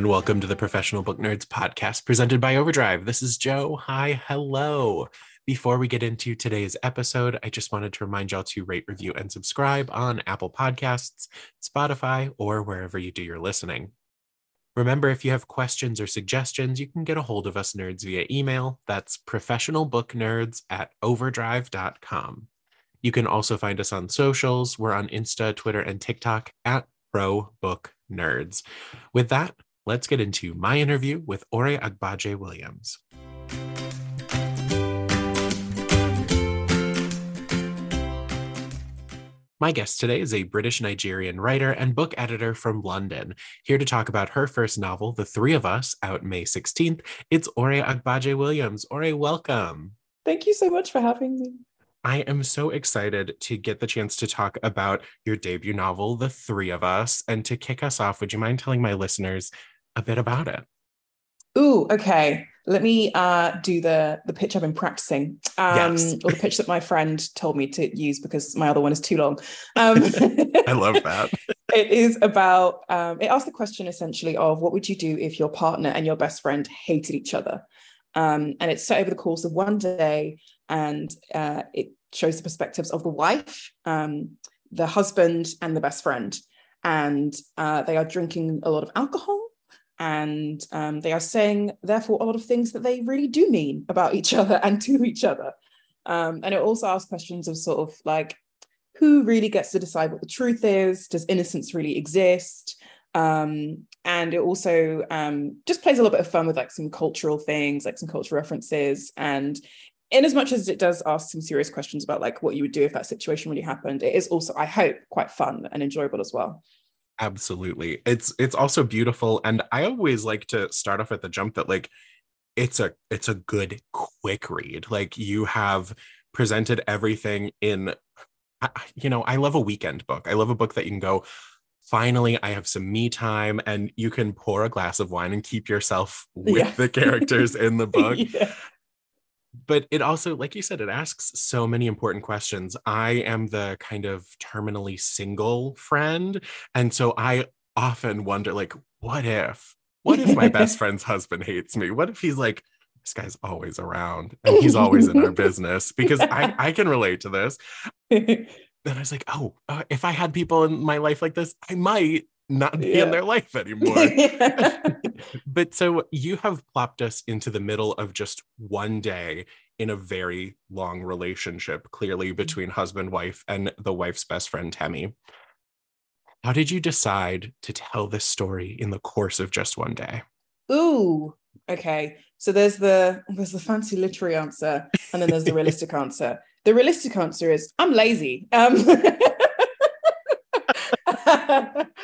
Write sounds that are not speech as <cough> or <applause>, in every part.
And welcome to the Professional Book Nerds podcast presented by Overdrive. This is Joe. Hi, hello. Before we get into today's episode, I just wanted to remind y'all to rate, review, and subscribe on Apple Podcasts, Spotify, or wherever you do your listening. Remember, if you have questions or suggestions, you can get a hold of us nerds via email. That's professionalbooknerds at overdrive.com. You can also find us on socials. We're on Insta, Twitter, and TikTok at Pro Book Nerds. With that, let's get into my interview with Ore Agbaje Williams. My guest today is a British Nigerian writer and book editor from London. Here to talk about her first novel, The Three of Us, out May 16th, it's Ore Agbaje Williams. Ore, welcome. Thank you so much for having me. I am so excited to get the chance to talk about your debut novel, The Three of Us. And to kick us off, would you mind telling my listeners a bit about it? Ooh, okay. Let me uh, do the the pitch I've been practicing, um, yes. or the pitch that my friend told me to use because my other one is too long. Um, <laughs> I love that. <laughs> it is about. Um, it asks the question essentially of what would you do if your partner and your best friend hated each other, um, and it's set over the course of one day, and uh, it shows the perspectives of the wife, um, the husband, and the best friend, and uh, they are drinking a lot of alcohol and um, they are saying therefore a lot of things that they really do mean about each <laughs> other and to each other. Um, and it also asks questions of sort of like who really gets to decide what the truth is? Does innocence really exist? Um, and it also um, just plays a little bit of fun with like some cultural things like some cultural references. And in as much as it does ask some serious questions about like what you would do if that situation really happened it is also i hope quite fun and enjoyable as well absolutely. It's it's also beautiful and i always like to start off at the jump that like it's a it's a good quick read. Like you have presented everything in you know i love a weekend book. I love a book that you can go finally i have some me time and you can pour a glass of wine and keep yourself with yeah. the characters in the <laughs> book. Yeah but it also like you said it asks so many important questions. I am the kind of terminally single friend and so i often wonder like what if what if my best <laughs> friend's husband hates me? What if he's like this guy's always around and he's always in our business because i i can relate to this. <laughs> Then i was like oh uh, if i had people in my life like this i might not be yeah. in their life anymore. <laughs> <laughs> but so you have plopped us into the middle of just one day in a very long relationship, clearly mm-hmm. between husband, wife, and the wife's best friend, Temi. How did you decide to tell this story in the course of just one day? Ooh, okay. So there's the there's the fancy literary answer, and then there's the realistic <laughs> answer. The realistic answer is I'm lazy. Um,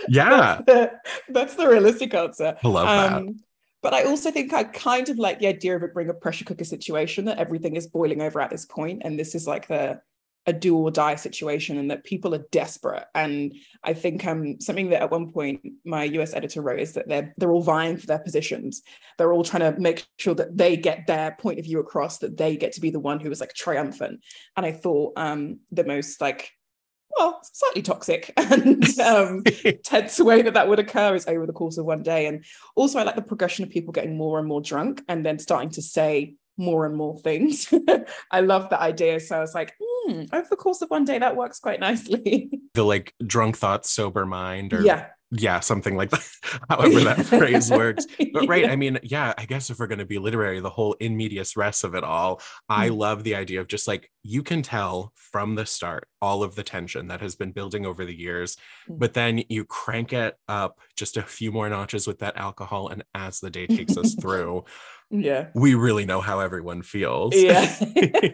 yeah. That's the, that's the, realistic answer. I love um, that. But I also think I kind of like the idea of it being a pressure cooker situation that everything is boiling over at this point, and this is like the a do or die situation, and that people are desperate. And I think um something that at one point my US editor wrote is that they're they're all vying for their positions. They're all trying to make sure that they get their point of view across, that they get to be the one who is like triumphant. And I thought um the most like well, slightly toxic <laughs> and um, <laughs> tense way that that would occur is over the course of one day. And also, I like the progression of people getting more and more drunk and then starting to say more and more things. <laughs> I love that idea. So I was like, hmm, over the course of one day, that works quite nicely. the like drunk thoughts, sober mind, or yeah, yeah something like that <laughs> <laughs> however that phrase works but right i mean yeah i guess if we're going to be literary the whole in medias res of it all i mm. love the idea of just like you can tell from the start all of the tension that has been building over the years mm. but then you crank it up just a few more notches with that alcohol and as the day <laughs> takes us through yeah. We really know how everyone feels. Yeah. <laughs>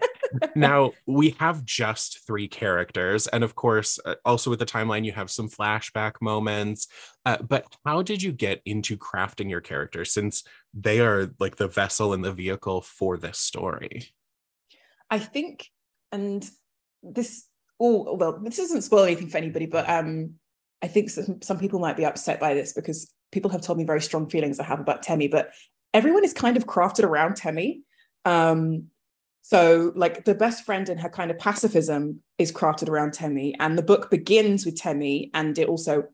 Now we have just three characters and of course uh, also with the timeline you have some flashback moments uh, but how did you get into crafting your characters since they are like the vessel and the vehicle for this story? I think and this oh well this doesn't spoil anything for anybody but um i think some, some people might be upset by this because people have told me very strong feelings i have about temi but everyone is kind of crafted around Temi. Um, so, like the best friend and her kind of pacifism is crafted around Temi, and the book begins with Temi, and it also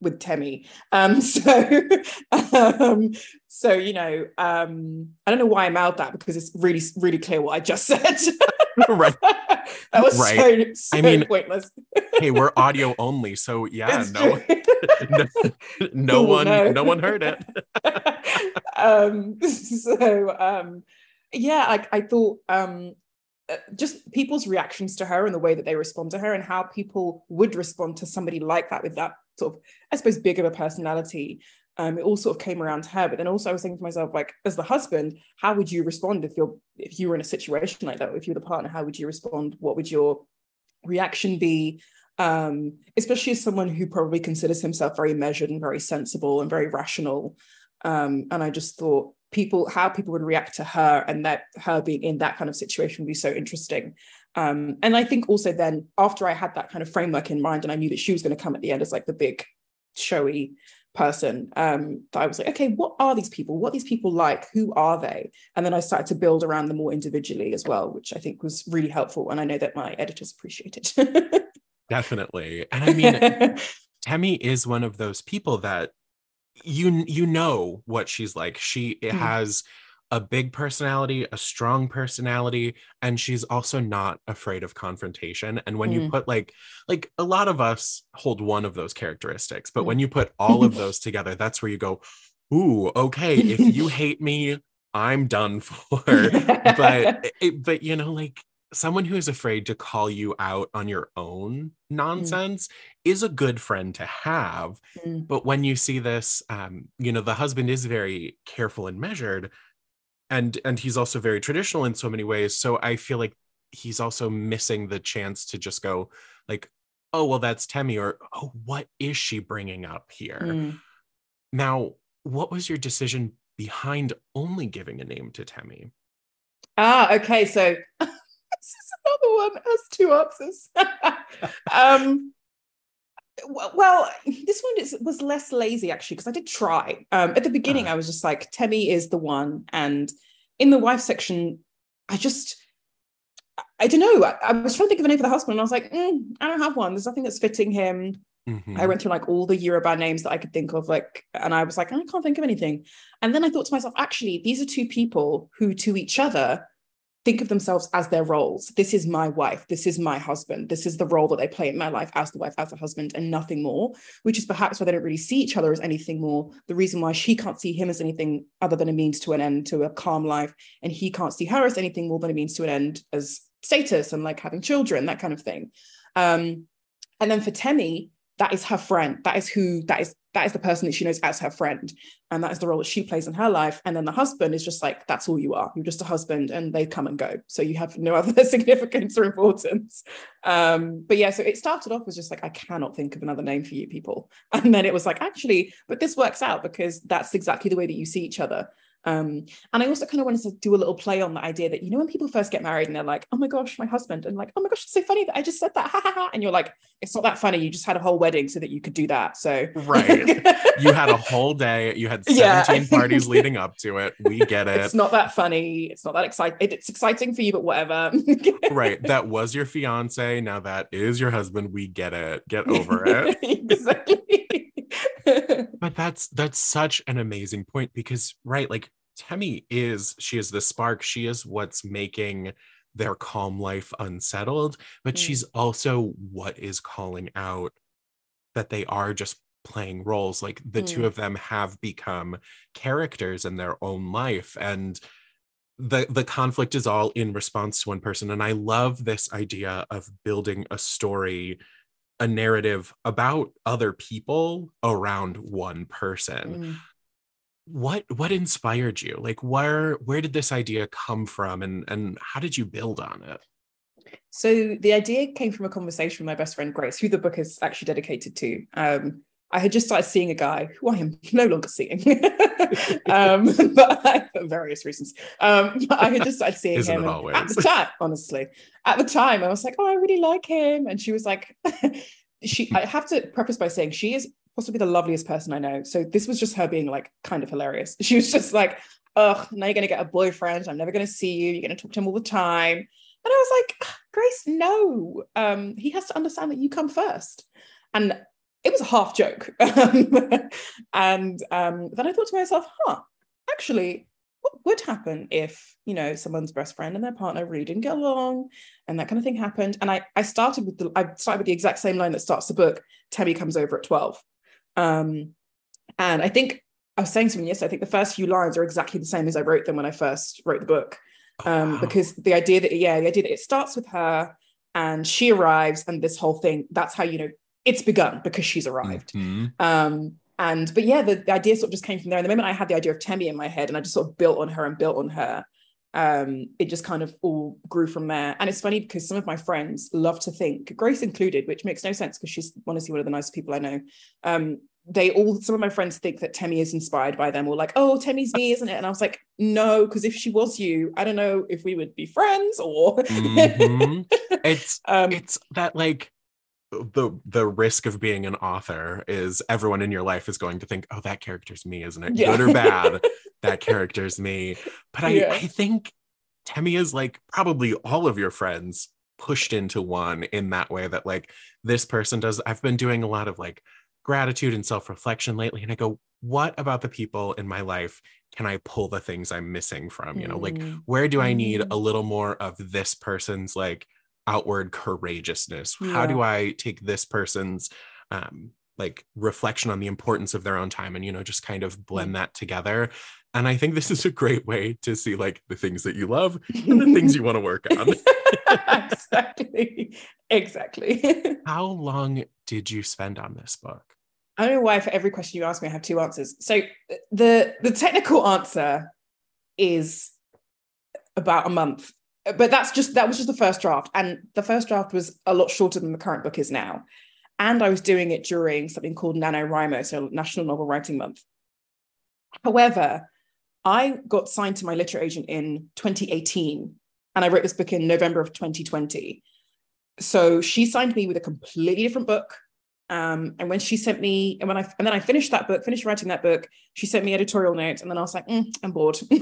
with Temi. Um, <laughs> so, um, so you know, um, I don't know why I mouthed that because it's really, really clear what I just said. <laughs> <laughs> right. <laughs> that was right. so, so I mean, pointless. hey, we're <laughs> audio only, so yeah, no, no, no one, no. no one heard it. um, so um, yeah, I, I thought um, uh, just people's reactions to her and the way that they respond to her and how people would respond to somebody like that with that sort of, I suppose, big of a personality. Um, it all sort of came around to her. But then also I was thinking to myself, like, as the husband, how would you respond if you're if you were in a situation like that? If you're the partner, how would you respond? What would your reaction be? Um, especially as someone who probably considers himself very measured and very sensible and very rational. Um, and I just thought people, how people would react to her and that her being in that kind of situation would be so interesting. Um, and I think also then after I had that kind of framework in mind and I knew that she was going to come at the end as like the big showy person um that I was like okay what are these people? What are these people like? Who are they? And then I started to build around them more individually as well which I think was really helpful. And I know that my editors appreciated it. <laughs> Definitely. And I mean <laughs> Temi is one of those people that you you know what she's like. She mm. has a big personality a strong personality and she's also not afraid of confrontation and when mm. you put like like a lot of us hold one of those characteristics but mm. when you put all of <laughs> those together that's where you go ooh okay if you <laughs> hate me i'm done for <laughs> but it, but you know like someone who is afraid to call you out on your own mm. nonsense mm. is a good friend to have. Mm. But when you see this, um, you know, the husband is very careful and measured, and and he's also very traditional in so many ways. So I feel like he's also missing the chance to just go like, oh well, that's Temi, or oh, what is she bringing up here? Mm. Now, what was your decision behind only giving a name to Temi? Ah, okay. So <laughs> this is another one has two answers. <laughs> um, well, this one is, was less lazy actually because I did try. Um, at the beginning, uh I was just like, Temi is the one, and in the wife section, I just. I don't know. I, I, was trying to think of a name for the husband, and I was like, mm, I don't have one. There's nothing that's fitting him. Mm-hmm. I went through like all the Yoruba names that I could think of, like, and I was like, I can't think of anything. And then I thought to myself, actually, these are two people who, to each other, think of themselves as their roles. This is my wife. This is my husband. This is the role that they play in my life as the wife, as a husband, and nothing more, which is perhaps why they don't really see each other as anything more. The reason why she can't see him as anything other than a means to an end to a calm life, and he can't see her as anything more than a means to an end as status and like having children, that kind of thing. Um, and then for Temi, that is her friend. That is who that is that is the person that she knows as her friend. And that is the role that she plays in her life. And then the husband is just like that's all you are. You're just a husband and they come and go. So you have no <laughs> other significance or importance. Um but yeah so it started off as just like i cannot think of another name for you people. And then it was like actually but this works out because that's exactly the way that you see each other um, and I also kind of wanted to do a little play on the idea that, you know, when people first get married and they're like, oh my gosh, my husband, and like, oh my gosh, it's so funny that I just said that. Ha, ha, ha. And you're like, it's not that funny. You just had a whole wedding so that you could do that. So, right. you had a whole day. You had <laughs> 17 yeah. parties <laughs> leading up to it. We get it. It's not that funny. It's not that exciting. It's exciting for you, but whatever. <laughs> right. That was your fiance. Now that is your husband. We get it. Get over it. exactly. <laughs> but that's that's such an amazing point because right like Temi is she is the spark she is what's making their calm life unsettled but mm. she's also what is calling out that they are just playing roles like the mm. two of them have become characters in their own life and the the conflict is all in response to one person and i love this idea of building a story a narrative about other people around one person. Mm. what what inspired you? Like where where did this idea come from and and how did you build on it? So the idea came from a conversation with my best friend grace who the book is actually dedicated to. Um, I had just started seeing a guy who I am <laughs> no longer seeing, <laughs> um, <laughs> but I, for various reasons. Um, I had just started seeing Isn't him at the time. Honestly, at the time, I was like, "Oh, I really like him," and she was like, "She." I have to preface by saying she is possibly the loveliest person I know. So this was just her being like kind of hilarious. She was just like, "Ugh, now you're gonna get a boyfriend. I'm never gonna see you. You're gonna talk to him all the time." And I was like, Grace, no. Um, he has to understand that you come first. And it was a half joke. <laughs> and um, then I thought to myself, huh, actually, what would happen if, you know, someone's best friend and their partner really didn't get along and that kind of thing happened? And I, I started with the, I started with the exact same line that starts the book, Temi comes over at 12. Um, and I think I was saying to him, yes, I think the first few lines are exactly the same as I wrote them when I first wrote the book. Oh, um, wow. Because the idea that, yeah, the idea that it starts with her and she arrives and this whole thing, that's how, you know, it's begun because she's arrived. Mm-hmm. Um, and but yeah, the, the, idea sort of just came from there. And the moment I had the idea of Temi in my head, and I just sort of built on her and built on her, um, it just kind of all grew from there. And it's funny because some of my friends love to think, Grace included, which makes no sense because she's honestly one of the nicest people I know. Um, they all some of my friends think that Temi is inspired by them or like, oh, Temi's me, isn't it? And I was like, no, because if she was you, I don't know if we would be friends or mm-hmm. <laughs> it's um, it's that like the the risk of being an author is everyone in your life is going to think, oh, that character's me, isn't it? Yeah. Good or bad, <laughs> that character's me. But I, yeah. I think Temi is like probably all of your friends pushed into one in that way that like this person does. I've been doing a lot of like gratitude and self-reflection lately. And I go, what about the people in my life can I pull the things I'm missing from? You know, like mm. where do I need mm. a little more of this person's like outward courageousness. Yeah. how do i take this person's um like reflection on the importance of their own time and you know just kind of blend that together? And i think this is a great way to see like the things that you love and the things <laughs> you want to work on. <laughs> Exactly. Exactly. <laughs> How long did you spend on this book? I don't know why for every question you ask me i have two answers. So the the technical answer is about a month but that's just that was just the first draft. And the first draft was a lot shorter than the current book is now. And i was doing it during something called nanowrimo so national novel writing month. However i got signed to my literary agent in 2018 and i wrote this book in november of 2020 so she signed me with a completely different book um, and when she sent me, and when I and then I finished that book, finished writing that book, she sent me editorial notes, and then I was like, mm, I'm bored. <laughs> and,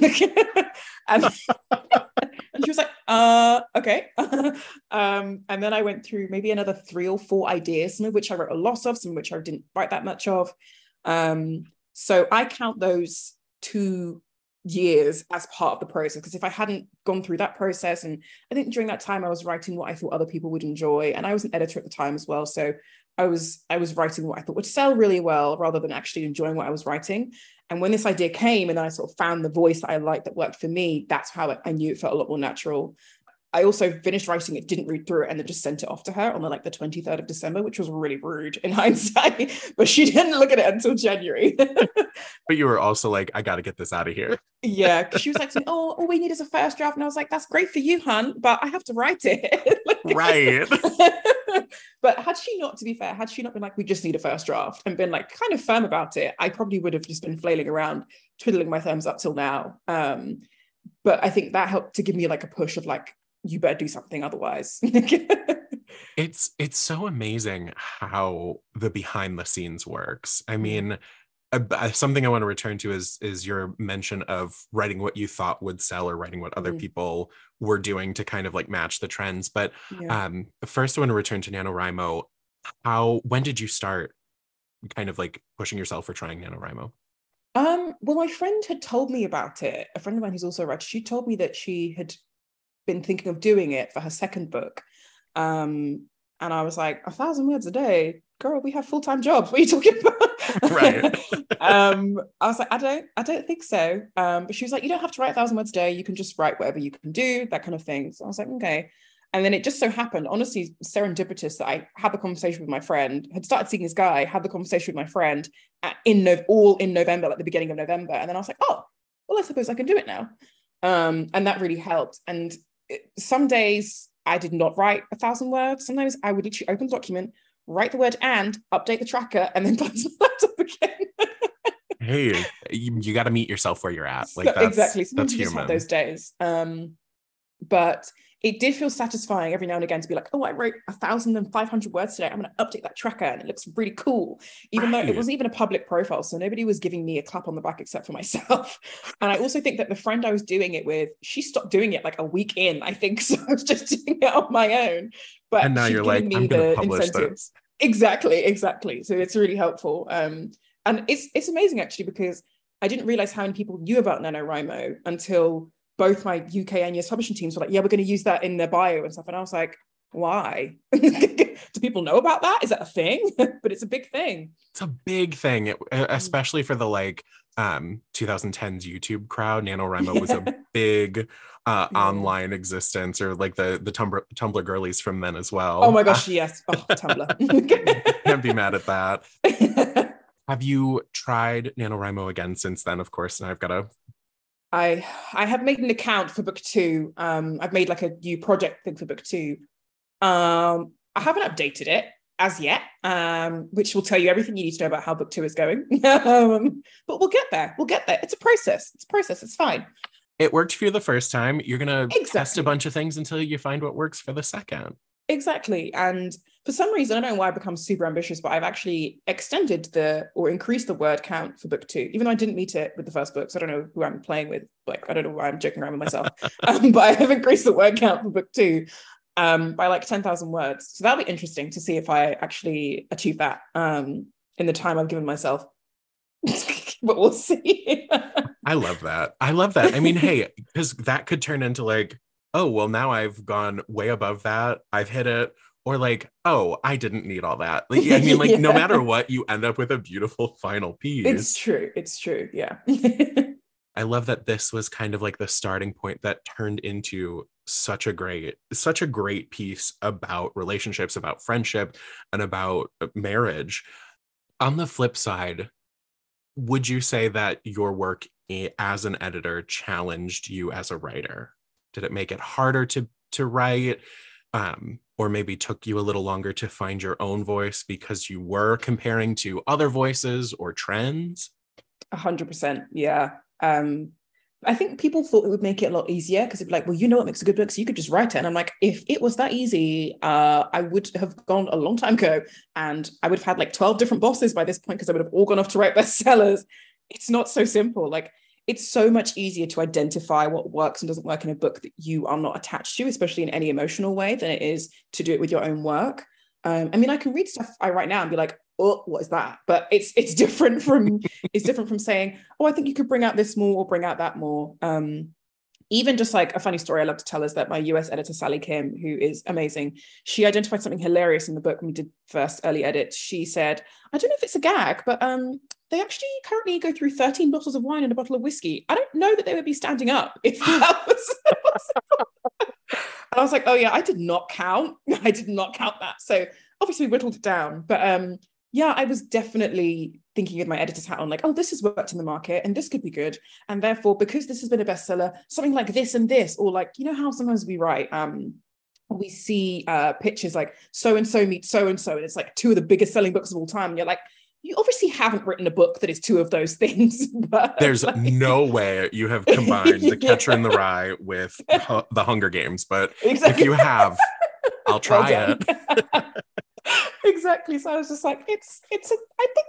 <laughs> and she was like, uh, okay. <laughs> um, and then I went through maybe another three or four ideas, some of which I wrote a lot of, some of which I didn't write that much of. Um, so I count those two years as part of the process because if I hadn't gone through that process and I think during that time I was writing what I thought other people would enjoy and I was an editor at the time as well so I was I was writing what I thought would sell really well rather than actually enjoying what I was writing. And when this idea came and I sort of found the voice that I liked that worked for me, that's how I knew it felt a lot more natural. I also finished writing it, didn't read through it, and then just sent it off to her on the, like the 23rd of December, which was really rude in <laughs> hindsight. but she didn't look at it until January. <laughs> but you were also like, I got to get this out of here. yeah. She was like, <laughs> oh, all we need is a first draft. And I was like, that's great for you, hun, but I have to write it. right. but had she not, to be fair, had she not been like, we just need a first draft and been like kind of firm about it, I probably would have just been flailing around, twiddling my thumbs up till now. Um, but I think that helped to give me like a push of like, you better do something otherwise. <laughs> it's it's so amazing how the behind the scenes works. I mm-hmm. mean, uh, something I want to return to is is your mention of writing what you thought would sell or writing what other mm. people were doing to kind of like match the trends. But yeah. um, first, I want to return to NaNoWriMo. How when did you start kind of like pushing yourself for trying NaNoWriMo? Um, well, my friend had told me about it. A friend of mine who's also a writer, she told me that she had been thinking of doing it for her second book. Um, and I was like, a thousand words a day, girl, we have full time jobs. What are you talking about? <laughs> Right. um, I was like, I don't, I don't think so. Um, but she was like, you don't have to write a thousand words a day. You can just write whatever you can do, that kind of thing. So I was like, okay. And then it just so happened, honestly, serendipitous that I had the conversation with my friend, had started seeing this guy, had the conversation with my friend at, in no, all in November, like the beginning of November. And then I was like, oh, well, I suppose I can do it now. Um, and that really helped. And some days I did not write a thousand words. Sometimes I would literally open the document, write the word and, update the tracker, and then close my laptop again. hey, you, you got to meet yourself where you're at. Like So- that's, exactly. Sometimes that's human. have those days. Um, but it did feel satisfying every now and again to be like, oh, I wrote a thousand and five hundred words today. I'm going to update that tracker, and it looks really cool. Even though it wasn't even a public profile, so nobody was giving me a clap on the back except for myself. <laughs> And I also think that the friend I was doing it with, she stopped doing it like a week in. I think <laughs> so. I was just doing it on my own. But and now you're like, I'm going to publish incentive. this. Exactly, exactly. So it's really helpful. Um, and it's it's amazing actually because I didn't realize how many people knew about NaNoWriMo until both my UK and US publishing teams were like, yeah, we're going to use that in their bio and stuff. And I was like, why? <laughs> Do people know about that? Is that a thing? <laughs> but it's a big thing. It's a big thing, it- uh, especially for the like um 2010s YouTube crowd. NaNoWriMo was a <laughs> big uh Yeah. online existence or like the the Tumblr Tumblr girlies from then as well. Oh my gosh, yes. Oh, Tumblr. Can't be mad at that. Have you tried NaNoWriMo again since then? Of course, and I've got a I I have made an account for book two. Um, I've made like a new project thing for book two. Um, I haven't updated it as yet, um, which will tell you everything you need to know about how book two is going. <laughs> um, but we'll get there. We'll get there. It's a process. It's a process. It's fine. it worked for you the first time. You're gonna test a bunch of things until you find what works for the second. Exactly. And for some reason, I don't know why I've become super ambitious, but I've actually extended the or increased the word count for book two, even though I didn't meet it with the first book. So I don't know who I'm playing with. Like, I don't know why I'm joking around with myself. <laughs> um, but I have increased the word count for book two um, by like 10,000 words. So that'll be interesting to see if I actually achieve that um, in the time I've given myself. <laughs> but we'll see. <laughs> I love that. I love that. I mean, hey, because that could turn into like, oh, well, now I've gone way above that. I've hit it. Or like, oh, I didn't need all that. <laughs> Like, I mean, like, no matter what, you end up with a beautiful final piece. it's true. It's true. Yeah. <laughs> I love that this was kind of like the starting point that turned into such a great, such a great piece about relationships, about friendship, and about uh, marriage. On the flip side, would you say that your work as an editor challenged you as a writer? Did it make it harder to to write? Um, or maybe took you a little longer to find your own voice because you were comparing to other voices or trends? A hundred percent. Yeah. Um, I think people thought it would make it a lot easier because it'd be like, well, you know what makes a good book, so you could just write it. And I'm like, if it was that easy, uh, I would have gone a long time ago and I would have had like 12 different bosses by this point because I would have all gone off to write bestsellers. It's not so simple. Like it's so much easier to identify what works and doesn't work in a book that you are not attached to, especially in any emotional way, than it is to do it with your own work. Um, I mean, I can read stuff I write now and be like, oh, what is that? But it's it's <laughs> different from it's different from saying, oh, I think you could bring out this more or bring out that more. Um, even just like a funny story I love to tell is that my US editor, Sally Kim, who is amazing, she identified something hilarious in the book when we did first early edits. She said, I don't know if it's a gag, but um, they actually currently go through 13 bottles of wine and a bottle of whiskey. I don't know that they would be standing up if <laughs> that was. <laughs> and I was like, oh yeah, I did not count. <laughs> I did not count that. So obviously we whittled it down. But um, yeah, I was definitely thinking with my editor's hat on, like, oh, this has worked in the market and this could be good. And therefore, because this has been a bestseller, something like this and this, or like, you know how sometimes we write, um, we see uh pictures like so and so meets so and so, and it's like two of the biggest selling books of all time. And you're like, you obviously haven't written a book that is two of those <laughs> things. But There's like- no way you have combined <laughs> The Catcher in the Rye with Hu- The Hunger Games, but if you have, I'll try done. it. <laughs> exactly. So I was just like, it's it's a I think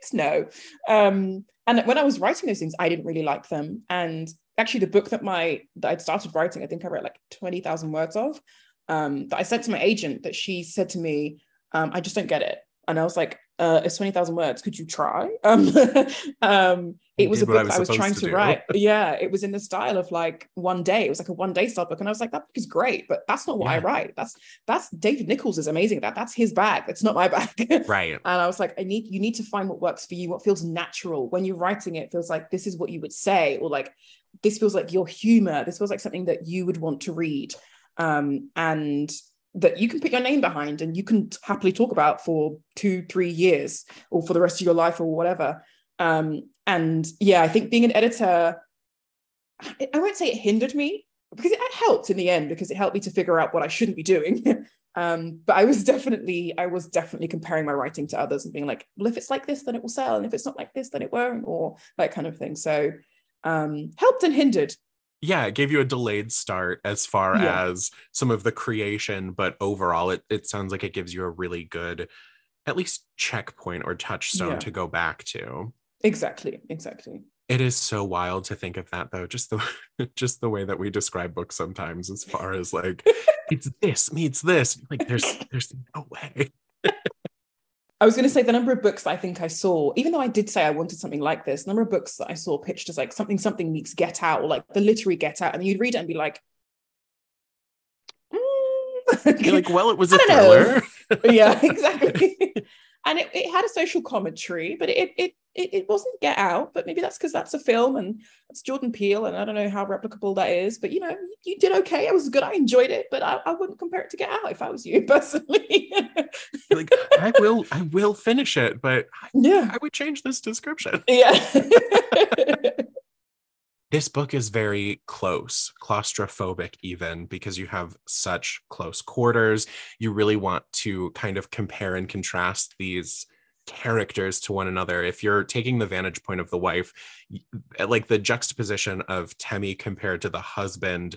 It's no. Um, and when I was writing those things, I didn't really like them. And actually, the book that my that I'd started writing, I think I wrote like twenty thousand words of, um, that I sent to my agent. That she said to me, um, I just don't get it. And I was like, uh, it's 20,000 words. Could you try? <laughs> Um, um, it was a book I was, I was trying to, to write. Yeah, it was in the style of like one day. It was like a one day style book. And I was like, that book is great, but that's not what yeah. I write. That's that's David Nicholls is amazing at that. That's his bag. It's not my <laughs> bag. right. And I was like, I need you need to find what works for you, what feels natural. When you're writing it, it feels like this is what you would say, or like this feels like your humor. This feels like something that you would want to read. Um, and that you can put your name behind and you can happily talk about for two, three years or for the rest of your life or whatever. Um, and yeah, I think being an editor, I won't say it hindered me because it helped in the end because it helped me to figure out what I shouldn't be doing. <laughs> um, but I was definitely, I was definitely comparing my writing to others and being like, well, if it's like this, then it will sell, and if it's not like this, then it won't, or that kind of thing. So um, helped and hindered yeah it gave you a delayed start as far yeah. as some of the creation but overall it, it sounds like it gives you a really good at least checkpoint or touchstone yeah. to go back to exactly exactly it is so wild to think of that though just the <laughs> just the way that we describe books sometimes as far as like <laughs> it's this meets this like there's there's no way <laughs> I was going to say the number of books I think I saw, even though I did say I wanted something like this, the number of books that I saw pitched as like something something meets Get Out or like the literary Get Out, and you'd read it and be like, mm. <laughs> You're like, well, it was a thriller. <laughs> yeah, <laughs> exactly. and it, it had a social commentary, but it it it, it wasn't Get Out, but maybe that's because that's a film and it's Jordan Peele, and I don't know how replicable that is. But you know, you did okay. It was good. I enjoyed it, but I, I wouldn't compare it to Get Out if I was you <laughs> personally. like I will, I will finish it, but yeah, I would change this description. <laughs> Yeah. <laughs> this book is very close, claustrophobic, even because you have such close quarters. You really want to kind of compare and contrast these characters to one another. If you're taking the vantage point of the wife eh, like the juxtaposition of temi compared to the husband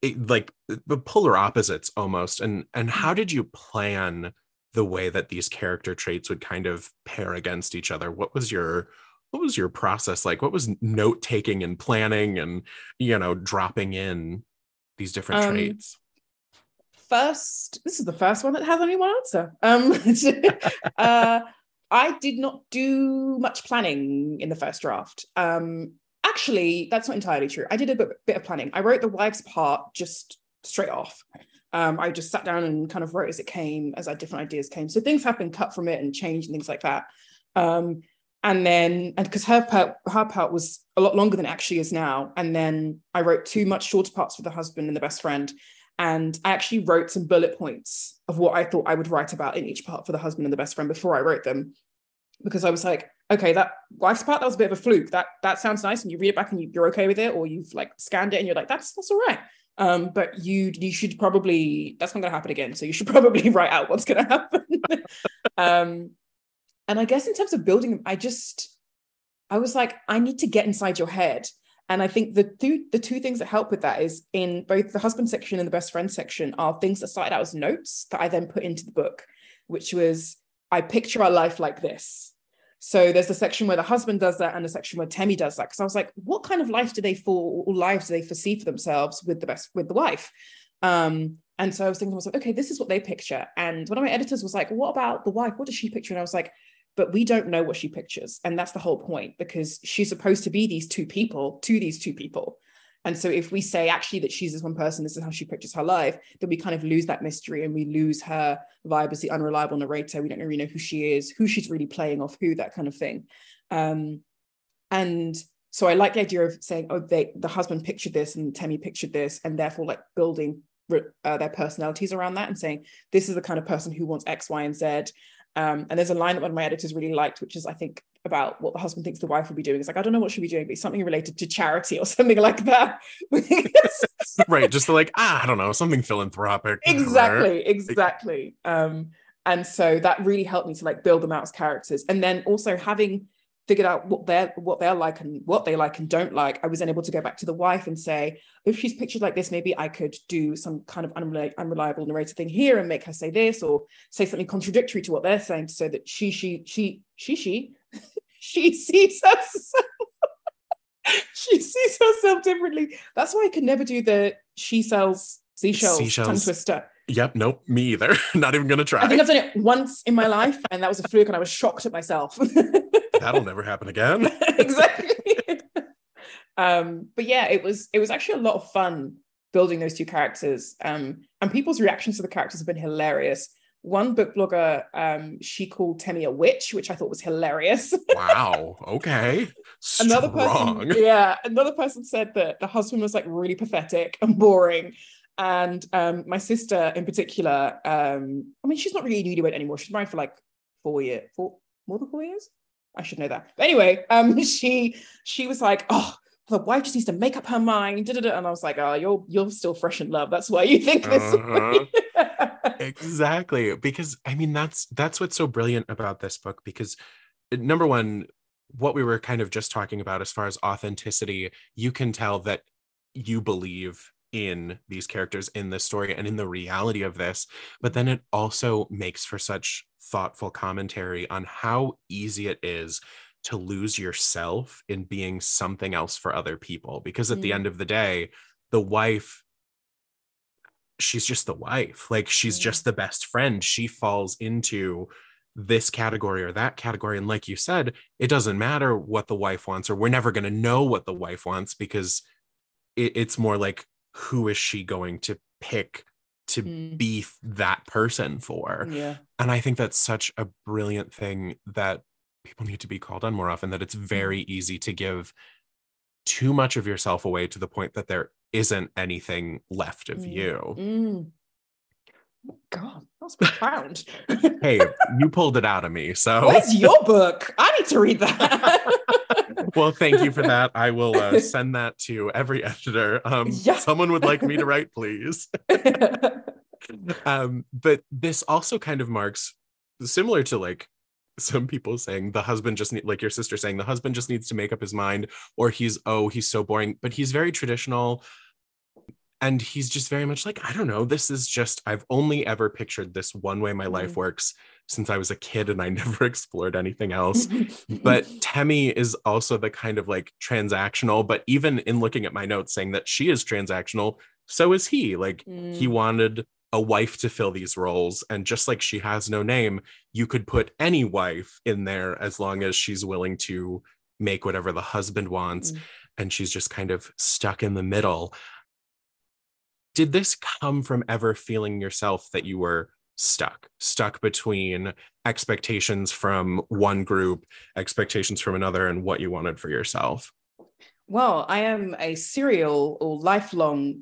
it, like the polar opposites almost. And and how did you plan the way that these character traits would kind of pair against each other? What was your what was your process like? What was note taking and planning and you know dropping in these different um, traits first, this is the first one that has only one answer. Um, <laughs> uh, I did not do much planning in the first draft. Um, actually, that's not entirely true. I did a bit, bit of planning. I wrote the wife's part just straight off. Um, I just sat down and kind of wrote as it came, as our different ideas came. So things have been cut from it and changed and things like that. Um, and then, and because her part, her part was a lot longer than it actually is now. And then I wrote two much shorter parts for the husband and the best friend. And I actually wrote some bullet points of what I thought I would write about in each part for the husband and the best friend before I wrote them. Because I was like, okay, that wife's part, that was a bit of a fluke. That that sounds nice. And you read it back and you, are okay with it, or you've like scanned it and you're like, that's that's all right. Um, but you you should probably that's not gonna happen again. So you should <laughs> probably write out what's gonna happen. <laughs> um, and I guess in terms of building, I just I was like, I need to get inside your head and I think the two the two things that help with that is in both the husband section and the best friend section are things that started out as notes that I then put into the book, which was I picture our life like this. So there's a section where the husband does that and a section where Temi does that. Because I was like, what kind of life do they for or lives do they foresee for themselves with the best with the wife? Um, and so I was thinking to myself, okay, this is what they picture. And one of my editors was like, what about the wife? What does she picture? And I was like, but we don't know what she pictures. And that's the whole point because she's supposed to be these two people to these two people. And so if we say actually that she's this one person this is how she pictures her life then we kind of lose that mystery and we lose her vibe as the unreliable narrator. We don't really know who she is who she's really playing off who that kind of thing. Um, and so i like the idea of saying oh they the husband pictured this and temi pictured this and therefore like building uh, their personalities around that and saying this is the kind of person who wants x y and z um, and there's a line that one of my editors really liked, which is I think about what the husband thinks the wife will be doing. It's like, I don't know what she'll be doing, but something related to charity or <laughs> something like that. <laughs> right. Just like, ah, I don't know, something philanthropic. Exactly, exactly. Um, and so that really helped me to like build them out as characters. And then also having figured out what they're what they're like and what they like and don't like, I was then able to go back to the wife and say, if she's pictured like this, maybe I could do some kind of unreli- unreliable narrator thing here and make her say this or say something contradictory to what they're saying, so that she she she she she <laughs> she sees herself. <laughs> she sees herself differently. That's why I could never do the she sells seashells, seashells. tongue twister Yep, nope, me either. <laughs> Not even gonna try. I think I've done it once in my life, and that was a fluke, and I was shocked at myself. That'll never happen again. <laughs> exactly. um, but yeah, it was it was actually a lot of fun building those two characters. Um, and people's reactions to the characters have been hilarious. One book blogger, um, she called Temi a witch, which I thought was hilarious. <laughs> wow. Okay. another person, yeah, another person said that the husband was like really pathetic and boring. And um, my sister in particular, um, I mean, she's not really newlywed anymore. She's married for like four years, four more than four years. I should know that. But anyway, um, <laughs> she she was like, oh, the wife just needs to make up her mind. Da-da-da. And I was like, oh, you're you're still fresh in love. That's why you think this uh-huh. <laughs> exactly. Because I mean, that's that's what's so brilliant about this book. Because number one, what we were kind of just talking about as far as authenticity, you can tell that you believe in these characters in this story and in the reality of this. But then it also makes for such thoughtful commentary on how easy it is to lose yourself in being something else for other people because at mm. the end of the day the wife she's just the wife like she's mm. just the best friend she falls into this category or that category and like you said it doesn't matter what the wife wants or we're never going to know what the wife wants because it, it's more like who is she going to pick to mm. be that person for yeah and i think that's such a brilliant thing that people need to be called on more often that it's very mm-hmm. easy to give too much of yourself away to the point that there isn't anything left of mm. you. Mm. Oh God, that's profound. <laughs> hey, you pulled it out of me. So where's your book? I need to read that. <laughs> well, thank you for that. I will uh, <laughs> send that to every editor. Um, yeah. Someone would like me to write, please. um, but this also kind of marks similar to like some people saying the husband just need like your sister saying the husband just needs to make up his mind or he's oh he's so boring but he's very traditional and he's just very much like i don't know this is just i've only ever pictured this one way my mm-hmm. life works since i was a kid and i <laughs> never explored anything else <laughs> but temi is also the kind of like transactional but even in looking at my notes saying that she is transactional so is he like mm. he wanted a wife to fill these roles. And just like she has no name, you could put any wife in there as long as she's willing to make whatever the husband wants. Mm. And she's just kind of stuck in the middle. Did this come from ever feeling yourself that you were stuck, stuck between expectations from one group, expectations from another, and what you wanted for yourself? Well, I am a serial or lifelong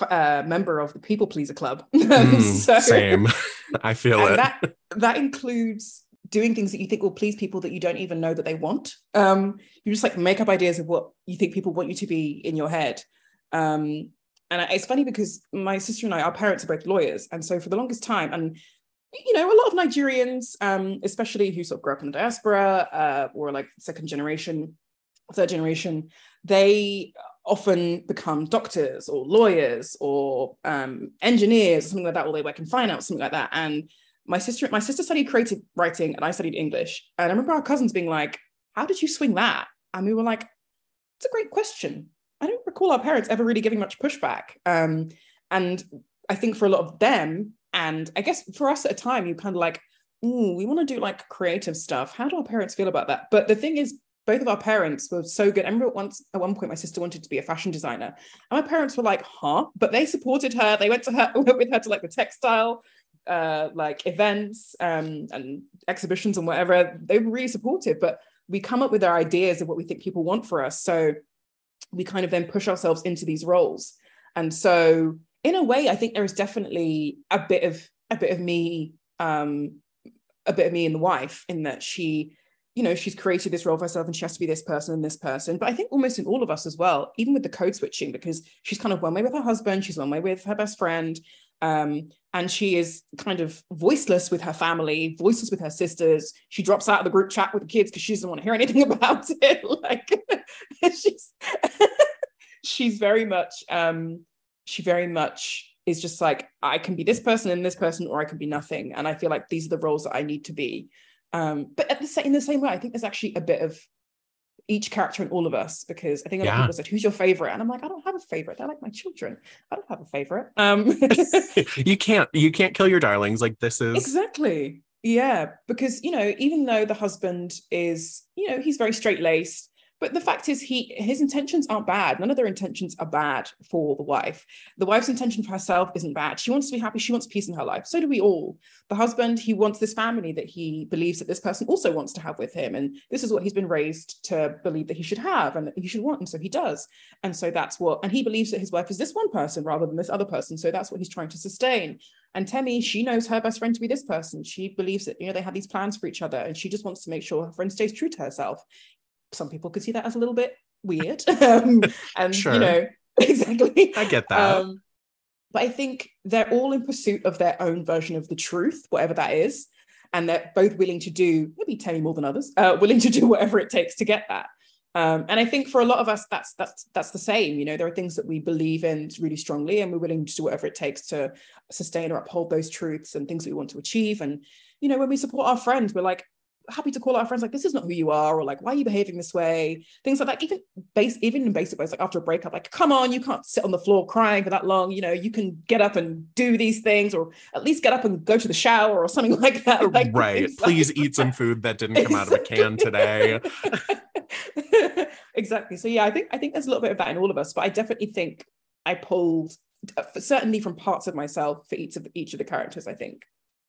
uh, member of the People Pleaser Club. <laughs> Mm, so, same. I feel it. That, that includes doing things that you think will please people that you don't even know that they want. Um, you just like make up ideas of what you think people want you to be in your head. Um, and it's funny because my sister and I, our parents are both lawyers. And so for the longest time, and you know, a lot of Nigerians, um, especially who sort of grew up in the diaspora uh, or like second generation, third generation, they often become doctors or lawyers or um, engineers or something like that, or they work in finance, something like that. And my sister, my sister studied creative writing and I studied English. And I remember our cousins being like, How did you swing that? And we were like, It's a great question. I don't recall our parents ever really giving much pushback. Um, and I think for a lot of them, and I guess for us at a time, you kind of like, Ooh, we want to do like creative stuff. How do our parents feel about that? But the thing is, both of our parents were so good. I remember once at one point my sister wanted to be a fashion designer, and my parents were like, "Huh?" But they supported her. They went to her <laughs> went with her to like the textile, uh, like events um, and exhibitions and whatever. They were really supportive. But we come up with our ideas of what we think people want for us. So we kind of then push ourselves into these roles. And so in a way, I think there is definitely a bit of a bit of me, um, a bit of me in the wife in that she you know, she's created this role for herself and she has to be this person and this person. But I think almost in all of us as well, even with the code switching, because she's kind of one way with her husband, she's one way with her best friend. Um, and she is kind of voiceless with her family, voiceless with her sisters. She drops out of the group chat with the kids because she doesn't want to hear anything <laughs> about it. <laughs> like <laughs> she's she's very much um, she very much is just like I can be this person and this person, or I can be nothing. And I feel like these are the roles that I need to be. Um, but at the same, in the same way, I think there's actually a bit of each character in all of us because I think a lot yeah. of people said, "Who's your favorite?" And I'm like, I don't have a favorite. They're like my children. I don't have a favorite. Um, <laughs> you can't you can't kill your darlings. Like this is exactly yeah because you know even though the husband is you know he's very straight laced but the fact is, he his intentions aren't bad. None of their intentions are bad for the wife. The wife's intention for herself isn't bad. She wants to be happy. She wants peace in her life. So do we all. The husband, he wants this family that he believes that this person also wants to have with him, and this is what he's been raised to believe that he should have and that he should want, and so he does. And so that's what. And he believes that his wife is this one person rather than this other person. So that's what he's trying to sustain. And Temi, she knows her best friend to be this person. She believes that you know they have these plans for each other, and she just wants to make sure her friend stays true to herself some people could see that as a little bit weird. <laughs> um, and sure. you know, <laughs> exactly. I get that. Um, but I think they're all in pursuit of their own version of the truth, whatever that is. And they're both willing to do, maybe Temi more than others, uh, <laughs> willing to do whatever it takes to get that. Um, and I think for a lot of us, that's that's that's the same. You know, there are things that we believe in really strongly, and we're willing to do whatever it takes to sustain or uphold those truths and things that we want to achieve. And you know, when we support our friends, we're like, happy to call our friends like this is not who you are or like why are you behaving this way? Things like that. Even base even in basic ways like after a breakup like come on you can't sit on the floor crying for that long. You know you can get up and do these things or at least get up and go to the shower or something <laughs> like that. Like, right please like eat some food that didn't come out of a <laughs> can today. <laughs> Exactly. So yeah i think i think there's a little bit of that in all of us but i definitely think i pulled uh, certainly from parts of myself for each of each of the characters i think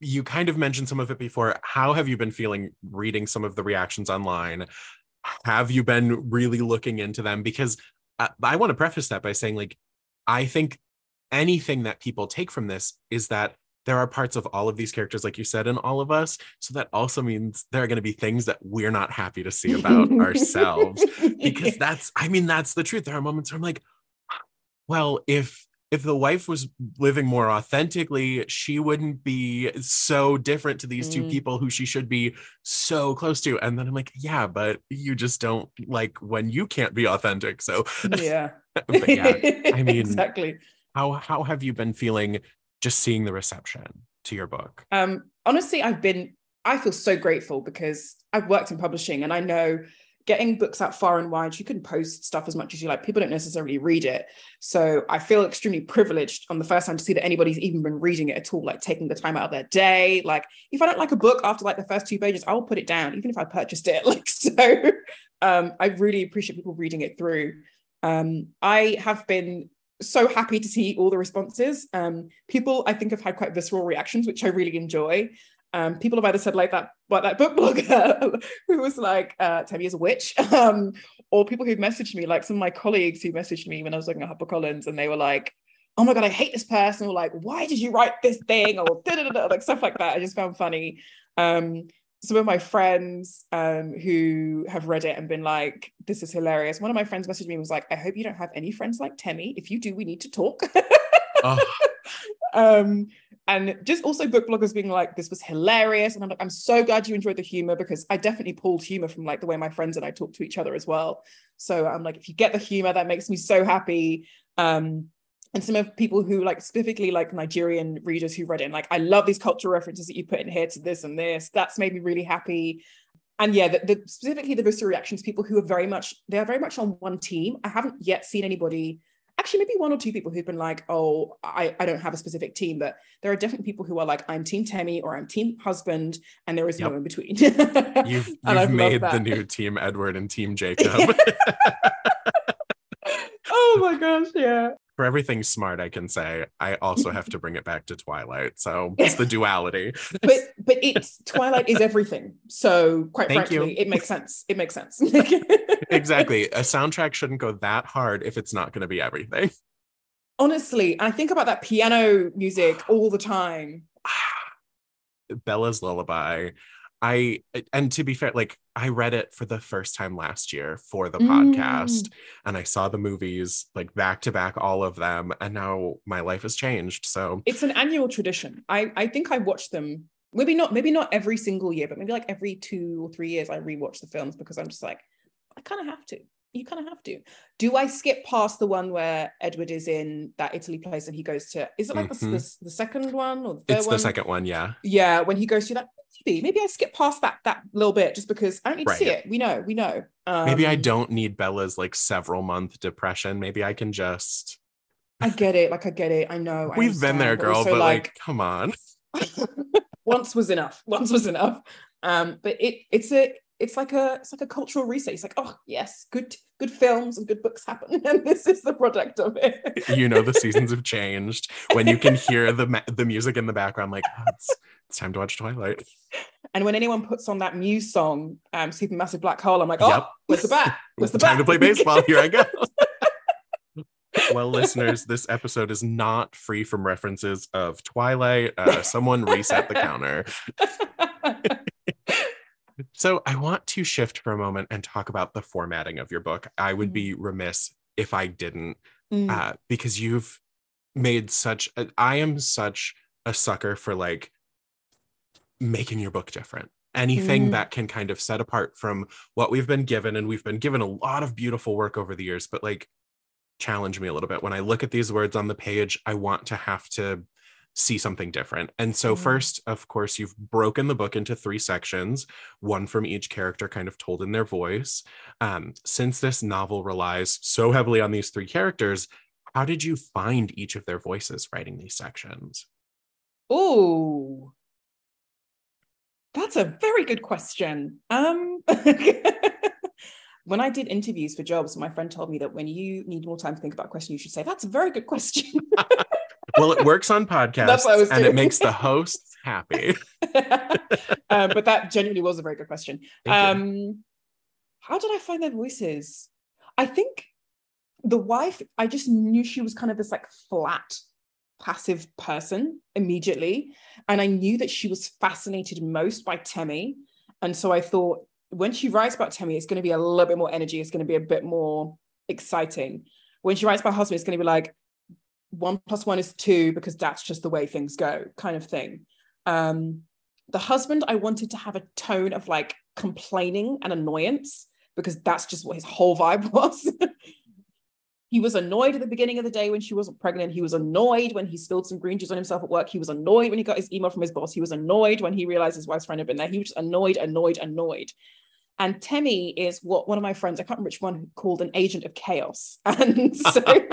You kind of mentioned some of it before. How have you been feeling reading some of the reactions online? Have you been really looking into them? Because uh, I, I want to preface that by saying, like, I think anything that people take from this is that there are parts of all of these characters, like you said, in all of us. So that also means there are going to be things that we're not happy to see about <laughs> ourselves. Because that's, I mean, that's the truth. There are moments where I'm like, well, if if the wife was living more authentically, she wouldn't be so different to these mm. two people who she should be so close to. And then I'm like, yeah, but you just don't like when you can't be authentic. So yeah, <laughs> but yeah, I <laughs> mean, exactly. How how have you been feeling just seeing the reception to your book? Um, honestly, I've been I feel so grateful because I've worked in publishing and I know getting books out far and wide, you can post stuff as much as you like. People don't necessarily read it. So I feel extremely privileged on the first time to see that anybody's even been reading it at all, like taking the time out of their day. Like if I don't like a book after like the first two pages, I will put it down, even if I purchased it. <laughs> Like so um, I really appreciate people reading it through. Um, I have been so happy to see all the responses. Um, people I think have had quite visceral reactions, which I really enjoy um, people have either said like that, but that book <laughs> blogger who was like, uh, Temi is a witch, <laughs> um, or people who've messaged me, like some of my colleagues who messaged me when I was looking at HarperCollins, and they were like, "Oh my god, I hate this person," or like, "Why did you write this thing?" or <laughs> like stuff like that. I just found funny. Um, some of my friends um, who have read it and been like, "This is hilarious." One of my friends messaged me and was like, "I hope you don't have any friends like Temi. If you do, we need to talk." oh. um, and just also book bloggers being like this was hilarious. And i'm like i'm so glad you enjoyed the humor because i definitely pulled humor from like the way my friends and i talk to each other as well. So i'm like if you get the humor that makes me so happy. Um and some of people who like specifically like nigerian readers who read and like i love these cultural references that you put in here to this and this. That's made me really happy. And yeah the, the specifically the visceral reactions people who are very much they are very much on one team. I haven't yet seen anybody actually maybe one or two people who've been like, oh, I, I don't have a specific team, but there are definitely people who are like, I'm team Temi or I'm team husband, and there is yep. no in between. <laughs> you've, you've made the new team Edward and team <laughs> Jacob. <laughs> oh my gosh, yeah for everything smart I can say, I also have to bring it back to Twilight. So it's the <laughs> duality. but <laughs> but it's Twilight is everything. So quite Thank frankly, you. it makes sense. It makes sense. <laughs> exactly. A soundtrack shouldn't go that hard if it's not going to be everything. Honestly, I think about that piano music all the time. <sighs> Bella's lullaby. I and to be fair, like I read it for the first time last year for the mm. podcast, and I saw the movies like back to back, all of them, and now my life has changed. So it's an annual tradition. I I think I watch them maybe not maybe not every single year, but maybe like every two or three years I rewatch the films because I'm just like I kind of have to. You kind of have to. Do I skip past the one where Edward is in that Italy place and he goes to? Is it like mm-hmm. the, the, the, second one or the third it's one? the second one, yeah. Yeah, when he goes to that maybe maybe I skip past that that little bit just because I don't need right. to see it. We know, we know. Um, maybe I um, don't need Bella's like several month depression. Maybe I can just. I get it. Like I get it. I know. We've I been there, girl. But, but like, like, come on. <laughs> once was enough. Once was enough. Um, but it it's a it's like a it's like a cultural reset. It's like, oh yes, good good films and good books happen, <laughs> and this is the product of it. you know, the seasons have changed when you can hear the the music in the background. Like, oh, it's it's time to watch Twilight. And when anyone puts on that Muse song, um, Supermassive Black Hole, I'm like, oh, yep. where's the bat? <laughs> Where's the bat? Time to play baseball. Here I go. <laughs> well, listeners, this episode is not free from references of Twilight. Uh, someone reset the counter. <laughs> so, I want to shift for a moment and talk about the formatting of your book. I would be mm. remiss if I didn't, mm. uh, because you've made such. A, I am such a sucker for like making your book different. Anything mm. that can kind of set apart from what we've been given and we've been given a lot of beautiful work over the years but like challenge me a little bit. When i look at these words on the page i want to have to see something different. And so mm. first of course you've broken the book into three sections one from each character kind of told in their voice. Um, since this novel relies so heavily on these three characters how did you find each of their voices writing these sections? Oh that's a very good question. Um, <laughs> when I did interviews for jobs, my friend told me that when you need more time to think about a question, you should say, That's a very good question. <laughs> well, it works on podcasts and it makes the <laughs> hosts happy. um, but that genuinely was a very good question. Um, how did I find their voices? I think the wife, I just knew she was kind of this like flat passive person immediately. And I knew that she was fascinated most by Temi. And so I thought when she writes about Temi, it's going to be a little bit more energy. It's going to be a bit more exciting. When she writes about husband, it's going to be like one plus one is two because that's just the way things go, kind of thing. Um, the husband, I wanted to have a tone of like complaining and annoyance because that's just what his whole vibe <laughs> was. He was annoyed at the beginning of the day when she wasn't pregnant. He was annoyed when he spilled some green juice on himself at work. He was annoyed when he got his email from his boss. He was annoyed when he realized his wife's friend had been there. He was just annoyed, annoyed, annoyed. And Temi is what one of my friends, I can't remember which one, called an agent of chaos. <laughs> And so <laughs>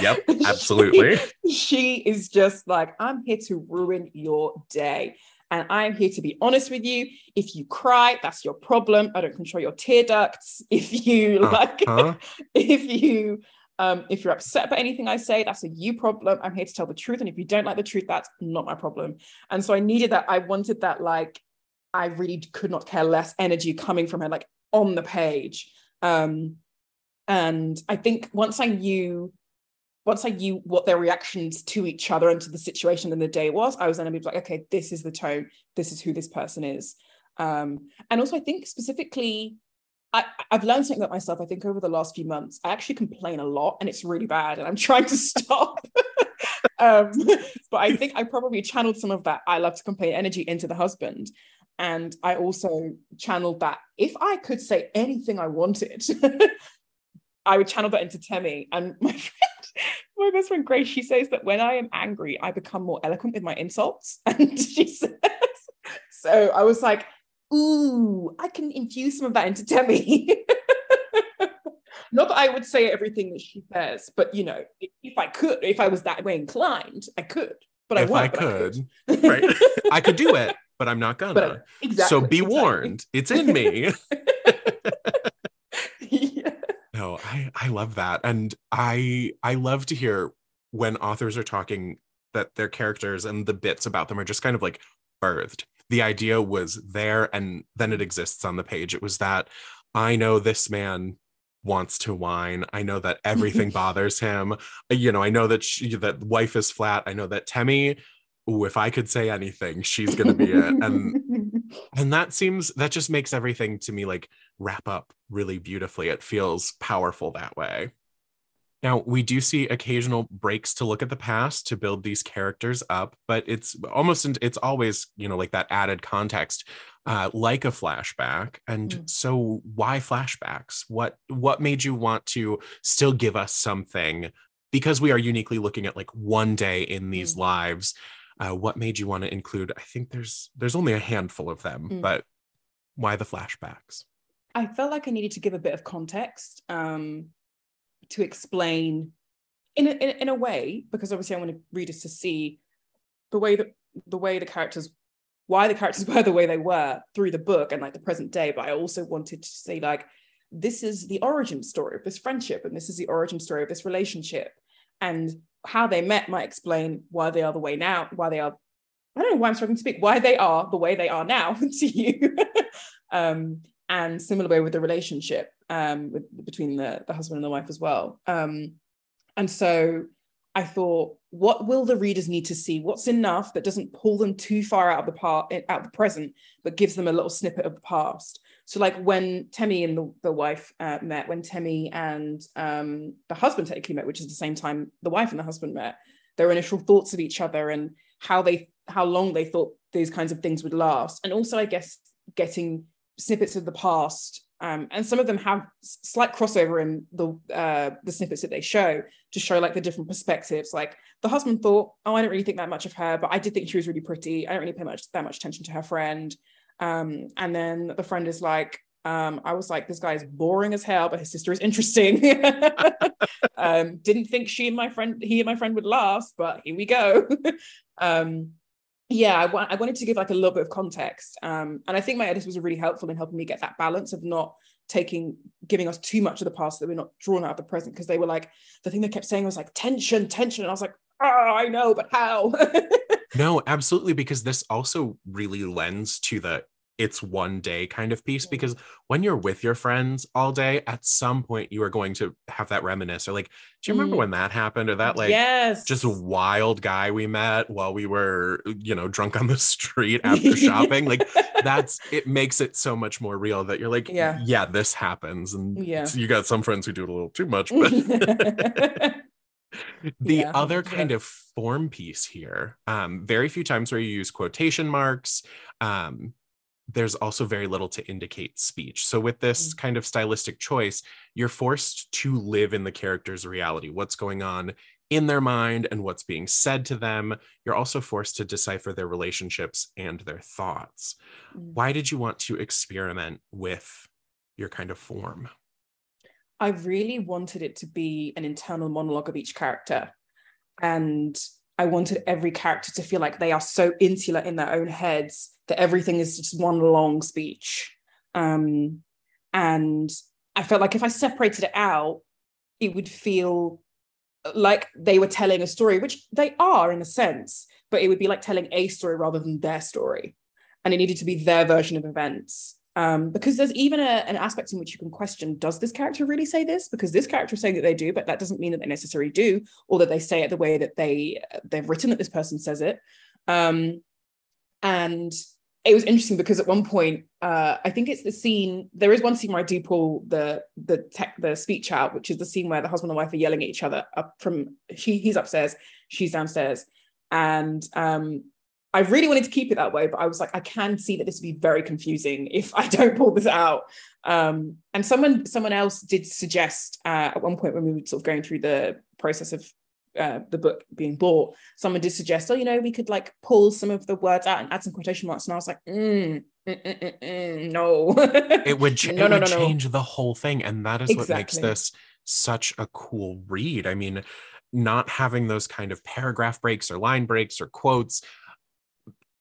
Yep, absolutely. <laughs> She, she is just like, I'm here to ruin your day. And I'm here to be honest with you. If you cry, that's your problem. I don't control your tear ducts. <laughs> If you like, uh-huh. if you um, if you're upset about anything I say, that's a you problem. I'm here to tell the truth. And if you don't like the truth, that's not my problem. And so I needed that. I wanted that, like, I really could not care less energy coming from her, like on the page. Um, and I think once I knew once I knew what their reactions to each other and to the situation and the day was, I was then able to be like, okay, this is the tone, this is who this person is. Um, and also, I think specifically, I, have learned something about myself. I think over the last few months, I actually complain a lot, and it's really bad, and I'm <laughs> trying to stop. <laughs> um, but I think I probably channeled some of that I love to complain energy into the husband. And I also channeled that if I could say anything I wanted, <laughs> I would channel that into Temi. And my friend my best friend Grace, she says that when I am angry, I become more eloquent with my insults. <laughs> And she says, so I was like, ooh, I can infuse some of that into Temi. <laughs> not that I would say everything that she says, but you know, if, I could, if I was that way inclined, I could. But I if won't, I could, I could. right? I could do <laughs> it, but I'm not gonna. But exactly. so be exactly. warned, it's in me. I I love that, and I I love to hear when authors are talking that their characters and the bits about them are just kind of like birthed. The idea was there, and then it exists on the page. It was that I know this man wants to whine. I know that everything <laughs> bothers him. You know, I know that she, that wife is flat. I know that Temi. Ooh, if I could say anything, she's gonna be it. And and that seems that just makes everything to me like wrap up really beautifully. It feels powerful that way. Now we do see occasional breaks to look at the past to build these characters up but it's almost it's always you know like that added context uh like a flashback. And Mm. so why flashbacks? What what made you want to still give us something? Because we are uniquely looking at like one day in these Mm. lives uh, what made you want to include i think there's there's only a handful of them Mm. but why the flashbacks I felt like I needed to give a bit of context um, to explain in a, in, a- in a way, because obviously I want readers to see the way that the way the characters, why the characters <laughs> were the way they were through the book and like the present day. But I also wanted to say like, this is the origin story of this friendship, and this is the origin story of this relationship, and how they met might explain why they are the way now, why they are. I don't know why I'm struggling to speak. Why they are the way they are now <laughs> to you. <laughs> um, and similar way with the relationship um, with, between the, the husband and the wife as well. Um, and so I thought, what will the readers need to see? What's enough that doesn't pull them too far out of the part out of the present, but gives them a little snippet of the past. So like when Temi and the, the wife uh, met, when Temi and um, the husband technically met, which is the same time the wife and the husband met, their initial thoughts of each other and how they how long they thought these kinds of things would last. And also, I guess, getting snippets of the past um, and some of them have slight crossover in the uh, the snippets that they show to show like the different perspectives. Like the husband thought, "Oh, I don't really think that much of her, but I did think she was really pretty. I don't really pay much that much attention to her friend." Um, and then the friend is like, um, "I was like, this guy is boring as hell, but his sister is interesting." <laughs> um, didn't think she and my friend, he and my friend would last, but here we go. <laughs> um, yeah I, wa- I wanted to give like a little bit of context um, and i think my editors was really helpful in helping me get that balance of not taking giving us too much of the past that we're not drawn out of the present because they were like the thing they kept saying was like tension tension and i was like oh i know but how <laughs> No, absolutely, because this also really lends to the it's one day kind of piece. Because when you're with your friends all day, at some point you are going to have that reminisce or like, do you remember Mm. when that happened? Or that like yes just a wild guy we met while we were, you know, drunk on the <laughs> street <laughs> after shopping. Like that's it makes it so much more real that you're like, Yeah. yeah, this happens. And Yeah. you got some friends who do it a little too much, <laughs> but <laughs> the Yeah, other 100%. kind of form piece here um very few times where you use quotation marks um there's also very little to indicate speech. So with this kind of stylistic choice you're forced to live in the character's reality what's going on in their mind and what's being said to them. You're also forced to decipher their relationships and their thoughts. Mm. why did you want to experiment with your kind of form I really wanted it to be an internal monologue of each character. And I wanted every character to feel like they are so insular in their own heads that everything is just one long speech. Um, and I felt like if I separated it out, it would feel like they were telling a story, which they are in a sense, but it would be like telling a story rather than their story. And it needed to be their version of events um, because there's even a, an aspect in which you can question does this character really say this? Because this character is saying that they do but that doesn't mean that they necessarily do or that they say it the way that they they've written that this person says it. Um, and it was interesting because at one point uh, i think it's the scene there is one scene where i do pull the the tech the speech out which is the scene where the husband and wife are yelling at each other up from she he's upstairs she's downstairs. And um, I really wanted to keep it that way, but I was like, I can see that this would be very confusing if I don't pull this out. Um, and someone, someone else did suggest uh, at one point when we were sort of going through the process of uh, the book being bought, someone did suggest, oh, you know, we could like pull some of the words out and add some quotation marks. And I was like, mm, no. it would, <laughs> ch- No, it no, would no, no. change the whole thing. And that is what makes this such a cool read. I mean, not having those kind of paragraph breaks or line breaks or quotes,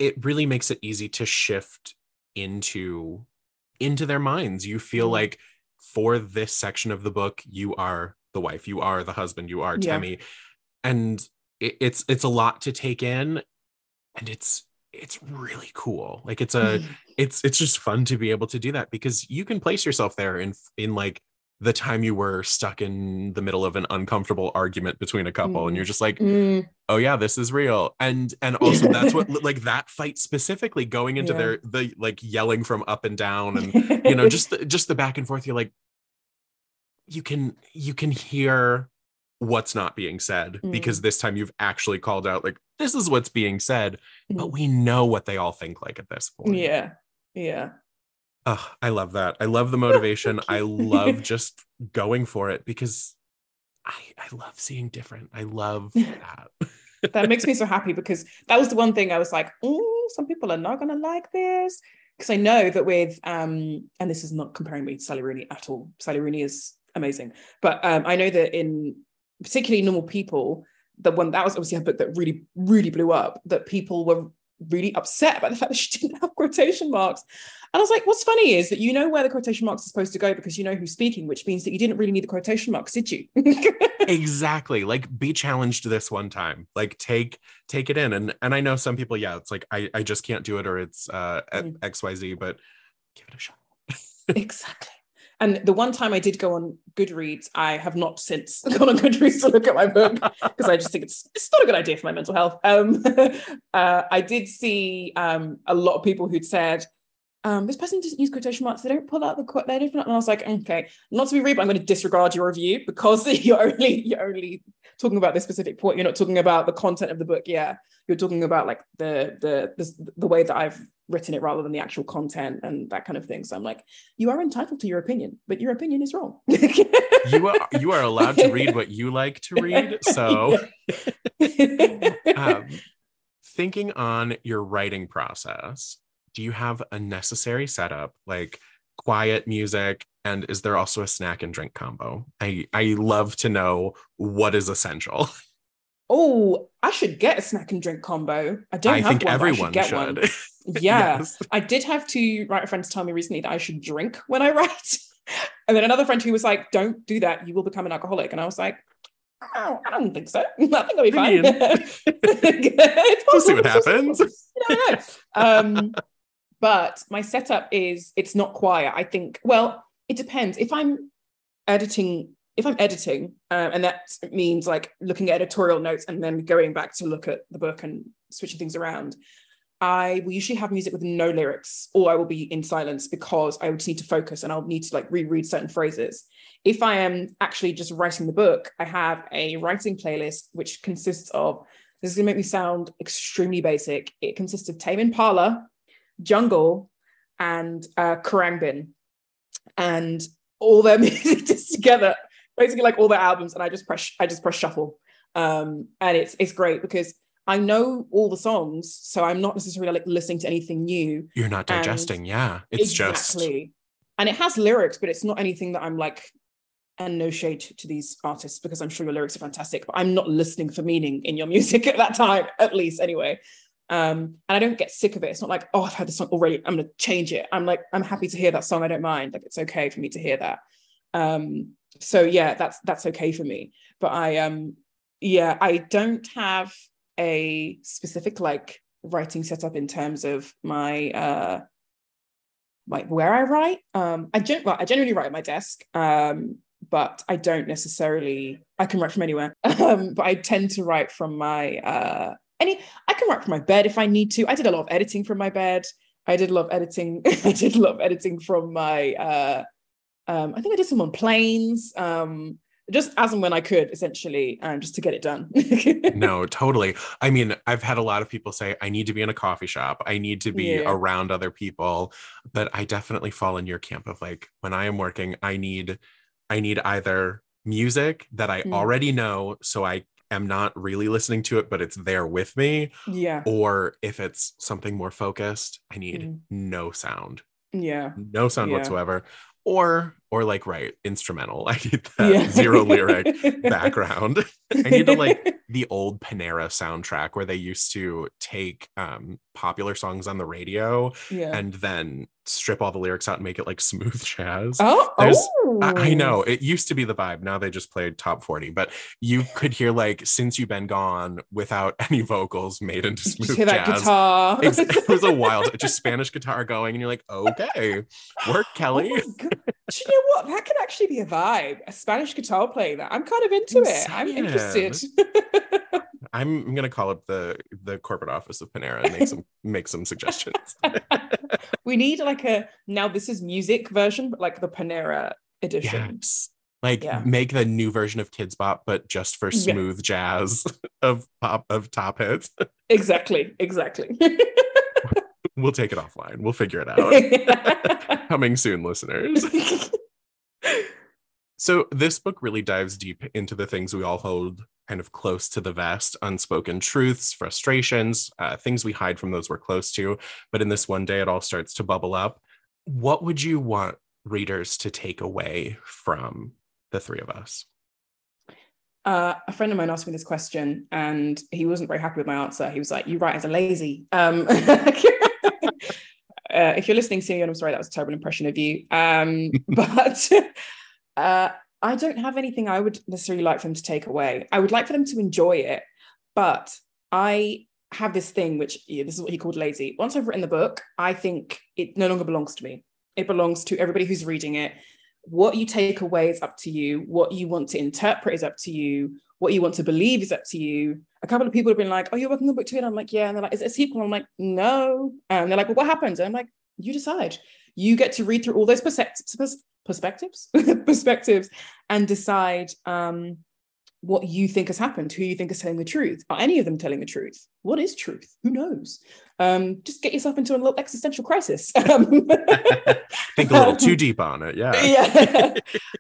it really makes it easy to shift into into their minds. You feel Mhm. like for this section of the book, you are the wife, you are the husband, you are Yeah. Temi. And it, it's it's a lot to take in and it's it's really cool. Like it's a Mm-hmm. it's it's just fun to be able to do that because you can place yourself there in in like the time you were stuck in the middle of an uncomfortable argument between a couple and Mm. you're just like Mm, oh yeah this is real and and <laughs> also that's what like that fight specifically going into Yeah. their the like yelling from up and down and you know just <laughs> the, just the back and forth you're like you can you can hear what's not being said because this time you've actually called out like this is what's being said but Mm. we know what they all think like at this point yeah, yeah. Ugh, I love that. I love the motivation. <laughs> I love just going for it because I I love seeing different. I love <laughs> that. that makes me <laughs> so happy because that was the one thing I was like, oh, some people are not gonna like this. Because I know that with um, and this is not comparing me to Sally Rooney at all. Sally Rooney is amazing. But um, I know that in particularly normal people, the one that was obviously a book that really, really blew up, that people were really upset about the fact that she <laughs> didn't have quotation marks. And I was like, what's funny is that you know where the quotation marks are supposed to go because you know who's speaking, which means that you didn't really need the quotation marks, did you? <laughs> exactly. Like be challenged this one time. Like take take it in. And and I know some people, yeah, it's like I I just can't do it or it's uh Mm. XYZ, but give it a shot. <laughs> exactly. And the one time I did go on Goodreads, I have not since <laughs> gone on Goodreads to look at my book because I just think it's it's not a good idea for my mental health. Um, <laughs> uh, I did see um, a lot of people who'd said, um, "This person doesn't use quotation marks. They don't pull out the quote. They don't." And I was like, "Okay, not to be rude, but I'm going to disregard your review because <laughs> you're only you're only talking about this specific point. You're not talking about the content of the book. Yeah, you're talking about like the the the, the way that I've written it rather than the actual content and that kind of thing. So I'm like, you are entitled to your opinion, but your opinion is wrong. You are you are allowed to read what you like to read. <laughs> So um, thinking on your writing process, do you have a necessary setup like quiet music? And is there also a snack and drink combo? I I love to know what is essential. oh, I should get a snack and drink combo. I don't I have think one, everyone I should get should. one. <laughs> Yeah. <laughs> Yes. I did have two writer friends tell me recently that I should drink when I write. <laughs> And then another friend who was like, don't do that. You will become an alcoholic. And I was like, oh, I don't think so. I think I'll be fine. We'll see what happens. You. Um, but my setup is it's not quiet. I think, well, it depends. If I'm editing, if I'm editing, um, and that means like looking at editorial notes and then going back to look at the book and switching things around, I will usually have music with no lyrics, or I will be in silence because I would just need to focus and I'll need to like reread certain phrases. If I am actually just writing the book, I have a writing playlist which consists of this is gonna make me sound extremely basic. It consists of Tame Impala, Jungle, and uh, Khruangbin, and all their <laughs> music just together, basically like all their albums. And I just press, I just press shuffle, um, and it's it's great because I know all the songs, so I'm not necessarily like listening to anything new. You're not And- digesting. yeah. It's just exactly. and it has lyrics, but it's not anything that I'm like. And no shade to these artists because I'm sure your lyrics are fantastic, but I'm not listening for meaning in your <laughs> music at that time, at least anyway. Um, and I don't get sick of it. It's not like, oh, I've heard the song already. I'm gonna change it. I'm like, I'm happy to hear that song. I don't mind. Like it's okay for me to hear that. Um, so yeah, that's that's okay for me. But I um yeah, I don't have a specific like writing setup in terms of my uh like where I write. Um I gen- well, I generally write at my desk. Um but I don't necessarily I can write from anywhere. <laughs> Um but I tend to write from my uh any I can write from my bed if I need to. I did a lot of editing from my bed. I did a lot of editing. <laughs> I did a lot of editing from my uh um I think I did some on planes. Um just as and when I could, essentially, um, just to get it done. <laughs> no, totally. I mean, I've had a lot of people say, I need to be in a coffee shop. I need to be Yeah. around other people. But I definitely fall in your camp of like, when I am working, I need, I need either music that I Mm. already know. So I, am not really listening to it, but it's there with me. Yeah. Or if it's something more focused, I need Mm. no sound, Yeah. no sound Yeah. whatsoever. Or, or like, right, instrumental. <laughs> I need that yeah. zero lyric <laughs> background. I need to like <laughs> the old Panera soundtrack where they used to take um, popular songs on the radio yeah. and then strip all the lyrics out and make it like smooth jazz. oh, oh. I, I know it used to be the vibe. Now they just played top 40, but you could hear like Since You've Been Gone without any vocals made into smooth hear that jazz. guitar. Ex- it was a wild, just Spanish guitar going, and you're like, okay, work, Oh Kelly. my God. Do you know what? That could actually be a vibe. A Spanish guitar playing that. I'm kind of into I'm it. I'm interested. I'm, <laughs> I'm gonna call up the the corporate office of Panera and make some <laughs> make some suggestions. <laughs> we need like a now this is music version, but like the Panera edition. Yes. Like Yeah. make the new version of Kidz Bop, but just for smooth jazz of pop of top hits. Exactly. Exactly. We'll take it offline. We'll figure it out. Coming soon, listeners. So this book really dives deep into the things we all hold kind of close to the vest, unspoken truths, frustrations, uh, things we hide from those we're close to. But in this one day, it all starts to bubble up. What would you want readers to take away from the three of us? uh, a friend of mine asked me this question and he wasn't very happy with my answer. He was like, You write as a lazy. Um, <laughs> uh, if you're listening, Simeon, I'm sorry, that was a terrible impression of you. Um, <laughs> but uh, I don't have anything I would necessarily like for them to take away. I would like for them to enjoy it, but I have this thing which yeah, this is what he called lazy. Once I've written the book, I think it no longer belongs to me. It belongs to everybody who's reading it. What you take away is up to you. What you want to interpret is up to you. What you want to believe is up to you. A couple of people have been like, "Oh, you're working on book two," and I'm like, "Yeah." And they're like, "Is it a sequel?" I'm like, "No." And they're like, "Well, what happens?" And I'm like, "You decide. You get to read through all those perspectives, perspectives, <laughs> perspectives, and decide um, what you think has happened, who you think is telling the truth. Are any of them telling the truth? What is truth? Who knows? Um, just get yourself into a little existential crisis. <laughs> Um, <laughs> Think a little too deep on it. Yeah. <laughs> yeah.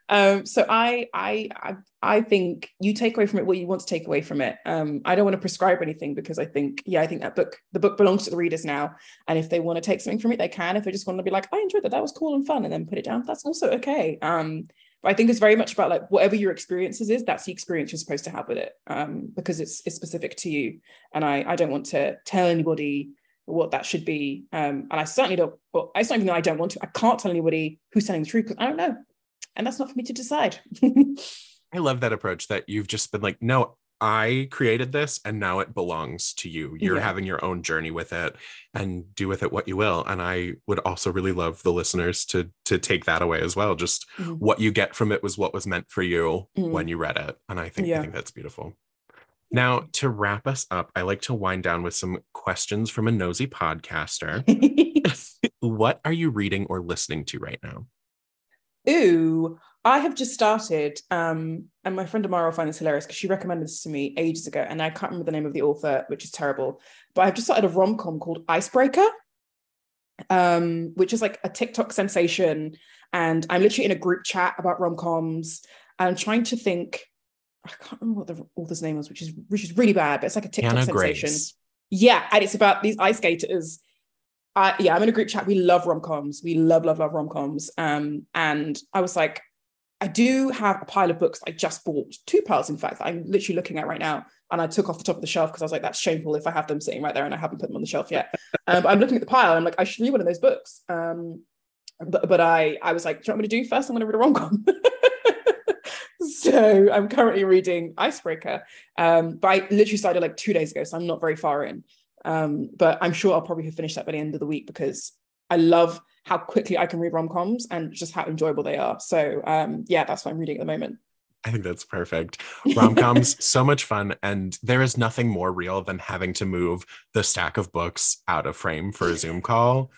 um, so I, I, I, I think you take away from it what you want to take away from it. Um, I don't want to prescribe anything because I think, yeah, I think that book, the book belongs to the readers now, and if they want to take something from it, they can. If they just want to be like, I enjoyed that, that was cool and fun, and then put it down, that's also okay. Um, but I think it's very much about like whatever your experiences is, that's the experience you're supposed to have with it, um, because it's it's specific to you. And I I don't want to tell anybody what that should be. Um, and I certainly don't. Well, it's not even that I don't want to. I can't tell anybody who's telling the truth because I don't know, and that's not for me to decide. <laughs> I love that approach that you've just been like, no, I created this and now it belongs to you. You're Yeah. having your own journey with it and do with it what you will. And I would also really love the listeners to to take that away as well. Just Mhm. what you get from it was what was meant for you Mhm. when you read it. And I think I think that's beautiful. Now, to wrap us up, I like to wind down with some questions from a nosy podcaster. <laughs> what are you reading or listening to right now? Ooh, I have just started, um, and my friend Amara will find this hilarious because she recommended this to me ages ago, and I can't remember the name of the author, which is terrible. But I've just started a rom com called Icebreaker, um, which is like a TikTok sensation, and I'm literally in a group chat about rom coms, and I'm trying to think. I can't remember what the author's name was, which is which is really bad, but it's like a TikTok Hannah sensation. Grace. Yeah, and it's about these ice skaters. I yeah, I'm in a group chat. We love rom coms. We love, love, love rom coms. Um, and I was like, I do have a pile of books I just bought, two piles, in fact, that I'm literally looking at right now. And I took off the top of the shelf because I was like, that's shameful if I have them sitting right there and I haven't put them on the shelf yet. <laughs> um, but I'm looking at the pile. I'm like, I should read one of those books. Um, but but I I was like, do you want me to do first? I'm going to read a rom com. <laughs> so I'm currently reading Icebreaker. Um, but I literally started like two days ago, so I'm not very far in. Um, but I'm sure I'll probably have finished that by the end of the week because I love how quickly I can read rom coms and just how enjoyable they are. So um, yeah, that's what I'm reading at the moment. I think that's perfect. Rom coms, <laughs> so much fun. And there is nothing more real than having to move the stack of books out of frame for a Zoom call.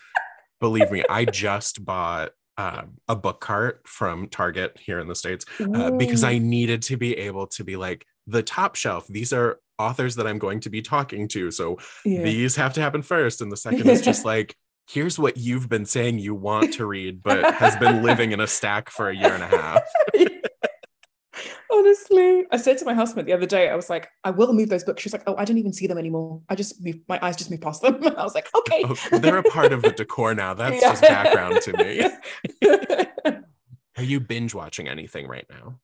Believe me, I just bought uh, a book cart from Target here in the States uh, because I needed to be able to be like, the top shelf, these are authors that I'm going to be talking to. So yeah. these have to happen first. And the second is just <laughs> like, here's what you've been saying you want to read, but has been living in a stack for a year and a half. <laughs> Honestly, I said to my husband the other day, I was like, I will move those books. She was like, Oh, I don't even see them anymore. I just moved, my eyes just move past them. <laughs> I was like, Okay. Oh, they're a part of the decor now. <laughs> That's yeah. just background to me. Are you binge watching anything right now?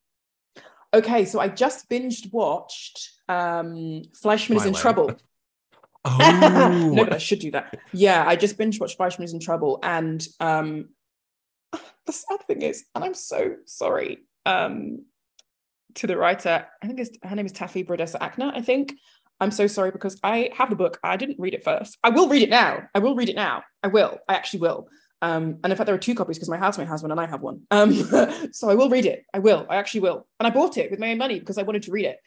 Okay, so I just binged watched um Fleishman is in Trouble. Oh <laughs> no, but I should do that. Yeah, I just binge watched Fleishman is in Trouble. And um the sad thing is, and I'm so sorry, um, to the writer, I think her name is Taffy Brodesser-Akner, I think. I'm so sorry because I have the book. I didn't read it first. I will read it now. I will read it now. I will. I actually will. Um, and in fact, there are two copies because my housemate has one and I have one. Um, <laughs> so I will read it. I will. I actually will. And I bought it with my own money because I wanted to read it.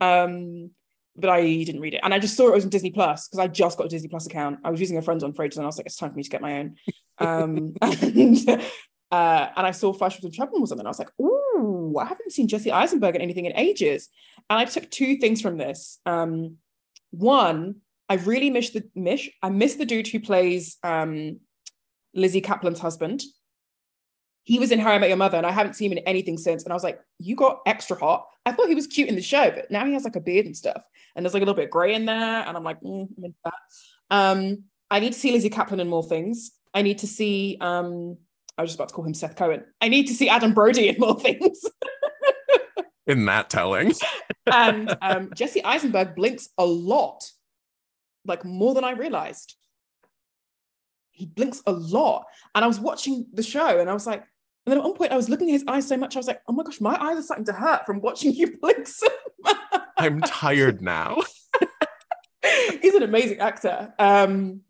Um, but I didn't read it. And I just saw it was on Disney Plus because I just got a Disney Plus account. I was using a friend's on for ages and I was like, it's time for me to get my own. <laughs> Um, <laughs> and, uh, and I saw Flash Trouble was on and I was like, ooh, I haven't seen Jesse Eisenberg in anything in ages. And I took two things from this. Um, one, I really miss the mish. I miss the dude who plays um, Lizzy Caplan's husband. He was in How I Met Your Mother, and I haven't seen him in anything since. And I was like, you got extra hot. I thought he was cute in the show, but now he has like a beard and stuff, and there's like a little bit of gray in there. And I'm like, mm, I'm into that. Um, I need to see Lizzy Caplan in more things. I need to see. Um, I was just about to call him Seth Cohen. I need to see Adam Brody in more things. <laughs> in that telling. and um, <laughs> Jesse Eisenberg blinks a lot, like more than I realized he blinks a lot. And I was watching the show and I was like, and then at one point I was looking at his eyes so much, I was like, oh my gosh, my eyes are starting to hurt from watching you blink <laughs> so much. I'm tired now. <laughs> <laughs> He's an amazing actor. Um,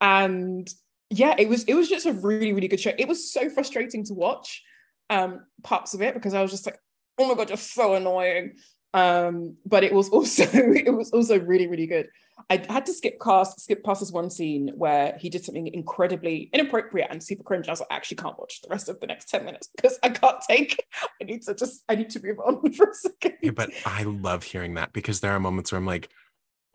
and yeah, it was it was just a really, really good show. It was so frustrating to watch um parts of it because I was just like, oh my god, you're so annoying. Um, but it was also it was also really, really good. I had to skip cast, skip past this one scene where he did something incredibly inappropriate and super cringe. I was like, I actually can't watch the rest of the next 10 minutes because I can't take, I need to just, I need to move on <laughs> for a second. Yeah, but I love hearing that because there are moments where I'm like,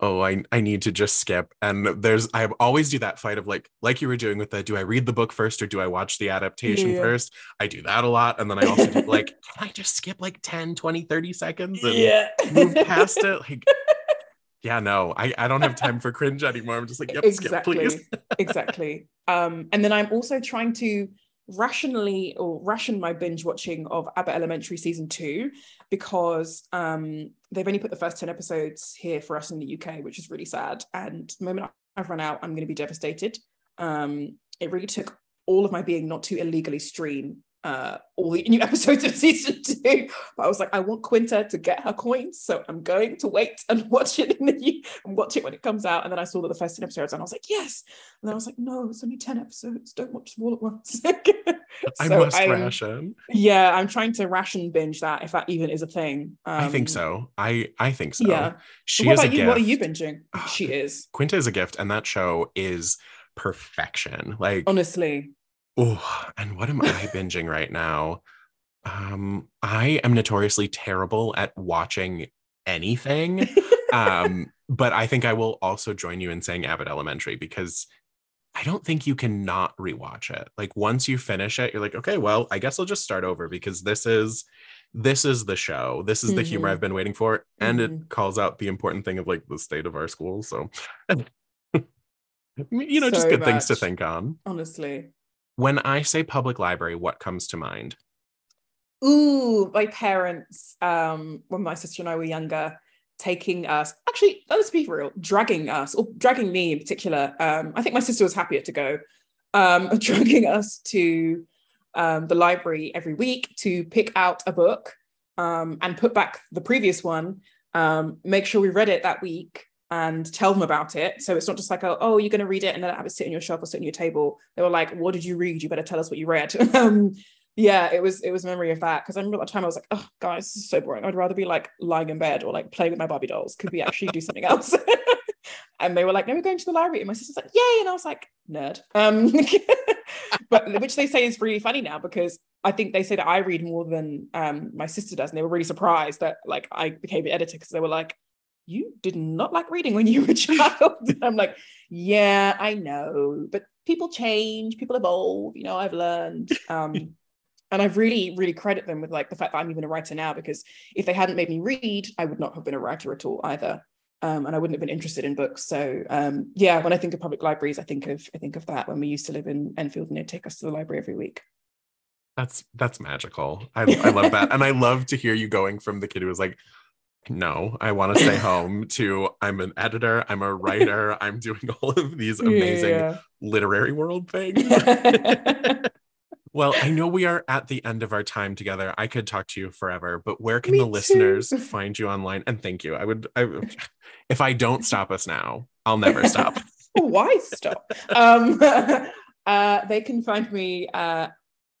oh, I, I need to just skip. And there's, I always do that fight of like, like you were doing with the, do I read the book first or do I watch the adaptation yeah. first? I do that a lot. And then I also do <laughs> like, can I just skip like 10, 20, 30 seconds and yeah. move past it? Like, yeah, no, I, I don't have time for cringe anymore. I'm just like, yep, exactly, skip, please. exactly. Um, and then I'm also trying to rationally or ration my binge watching of Abbott Elementary season two because um, they've only put the first 10 episodes here for us in the UK, which is really sad. And the moment I've run out, I'm going to be devastated. Um, it really took all of my being not to illegally stream uh, all the new <laughs> episodes of season two. But I was like, I want Quinta to get her coins, so I'm going to wait and <laughs> watch it in the and watch it when it comes out. And then I saw that the first ten episodes, and I was like, yes. And then I was like, no, it's only ten episodes. Don't watch them all at once. <laughs> I must I'm, ration. Yeah, I'm trying to ration binge that if that even is a thing. Um, I think um, so. I I think so. Yeah. She what is about you? Gift. What are you binging? she is. Quinta is a gift, and that show is perfection. Like honestly, Oh, and what am I binging right now? Um, I am notoriously terrible at watching anything. <laughs> um, but I think I will also join you in saying Abbott Elementary because I don't think you can not rewatch it. Like once you finish it, you're like, okay, well, I guess I'll just start over because this is this is the show. This is mm-hmm. the humor mm-hmm. I've been waiting for. And mm-hmm. it calls out the important thing of like the state of our school. So <laughs> you know, so just good much. things to think on. Honestly. When I say public library, what comes to mind? Ooh, my parents, um, when my sister and I were younger, taking us, actually, let's be real, dragging us, or dragging me in particular. Um, I think my sister was happier to go, um, <laughs> dragging us to um, the library every week to pick out a book um, and put back the previous one, um, make sure we read it that week, and tell them about it. So it's not just like, oh, you're going to read it and then have it sit on your shelf or sit on your table. They were like, what did you read? You better tell us what you read. <laughs> um, yeah, it was it was memory of that because I remember at the time I was like, oh, guys, this is so boring. I'd rather be like lying in bed or like playing with my Barbie dolls. Could we actually do something else? <laughs> and they were like, no, we're going to the library. And my sister's like, yay. And I was like, nerd. Um, <laughs> but which they say is really funny now because I think they say that I read more than um, my sister does. And they were really surprised that like I became an editor because they were like, you did not like reading when you were a <laughs> child. <laughs> I'm like, yeah, I know, but people change, people evolve. You know, I've learned. Um, and I've really, really credit them with like the fact that I'm even a writer now because if they hadn't made me read, I would not have been a writer at all either. Um, and I wouldn't have been interested in books. So um, yeah, when I think of public libraries, I think of I think of that when we used to live in Enfield and they'd take us to the library every week. That's that's magical. I, I love that, and I love to hear you going from the kid who was like, "No, I want to stay home," to "I'm an editor, I'm a writer, I'm doing <laughs> all of these <laughs> amazing Yeah. literary world things." <laughs> Well, I know we are at the end of our time together. I could talk to you forever, but where can Me the too. listeners find you online? And thank you. I would, I, if I don't stop us now, I'll never stop. Why stop? Um, uh, they can find me. Uh,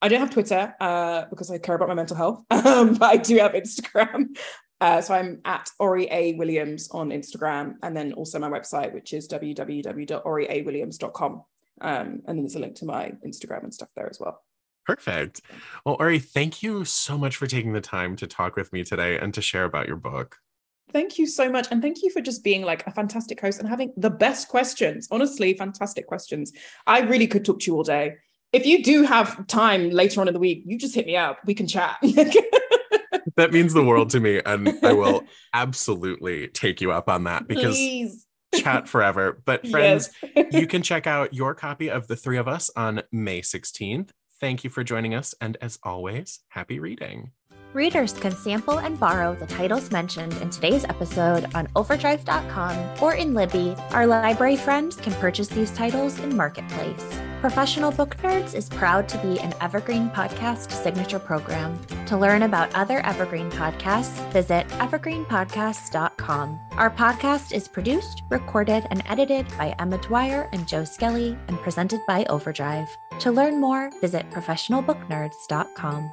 I don't have Twitter uh, because I care about my mental health, um, but I do have Instagram. Uh, so I'm at Ore A Williams on Instagram, and then also my website, which is www.oriawilliams.com. Um, and then there's a link to my Instagram and stuff there as well. Perfect. Well, Ore, thank you so much for taking the time to talk with me today and to share about your book. Thank you so much. And thank you for just being like a fantastic host and having the best questions. Honestly, fantastic questions. I really could talk to you all day. If you do have time later on in the week, you just hit me up. We can chat. <laughs> <laughs> That means the world to me, and I will <laughs> absolutely take you up on that because Please. chat forever. But <laughs> friends, Yes. you can check out your copy of The Three of Us on May 16th. Thank you for joining us. And as always, happy reading. Readers can sample and borrow the titles mentioned in today's episode on overdrive.com or in Libby. Our library friends can purchase these titles in Marketplace. Professional Book Nerds is proud to be an Evergreen Podcast signature program. To learn about other Evergreen podcasts, visit evergreenpodcasts.com. Our podcast is produced, recorded, and edited by Emma Dwyer and Joe Skelly and presented by Overdrive. To learn more, visit professionalbooknerds.com.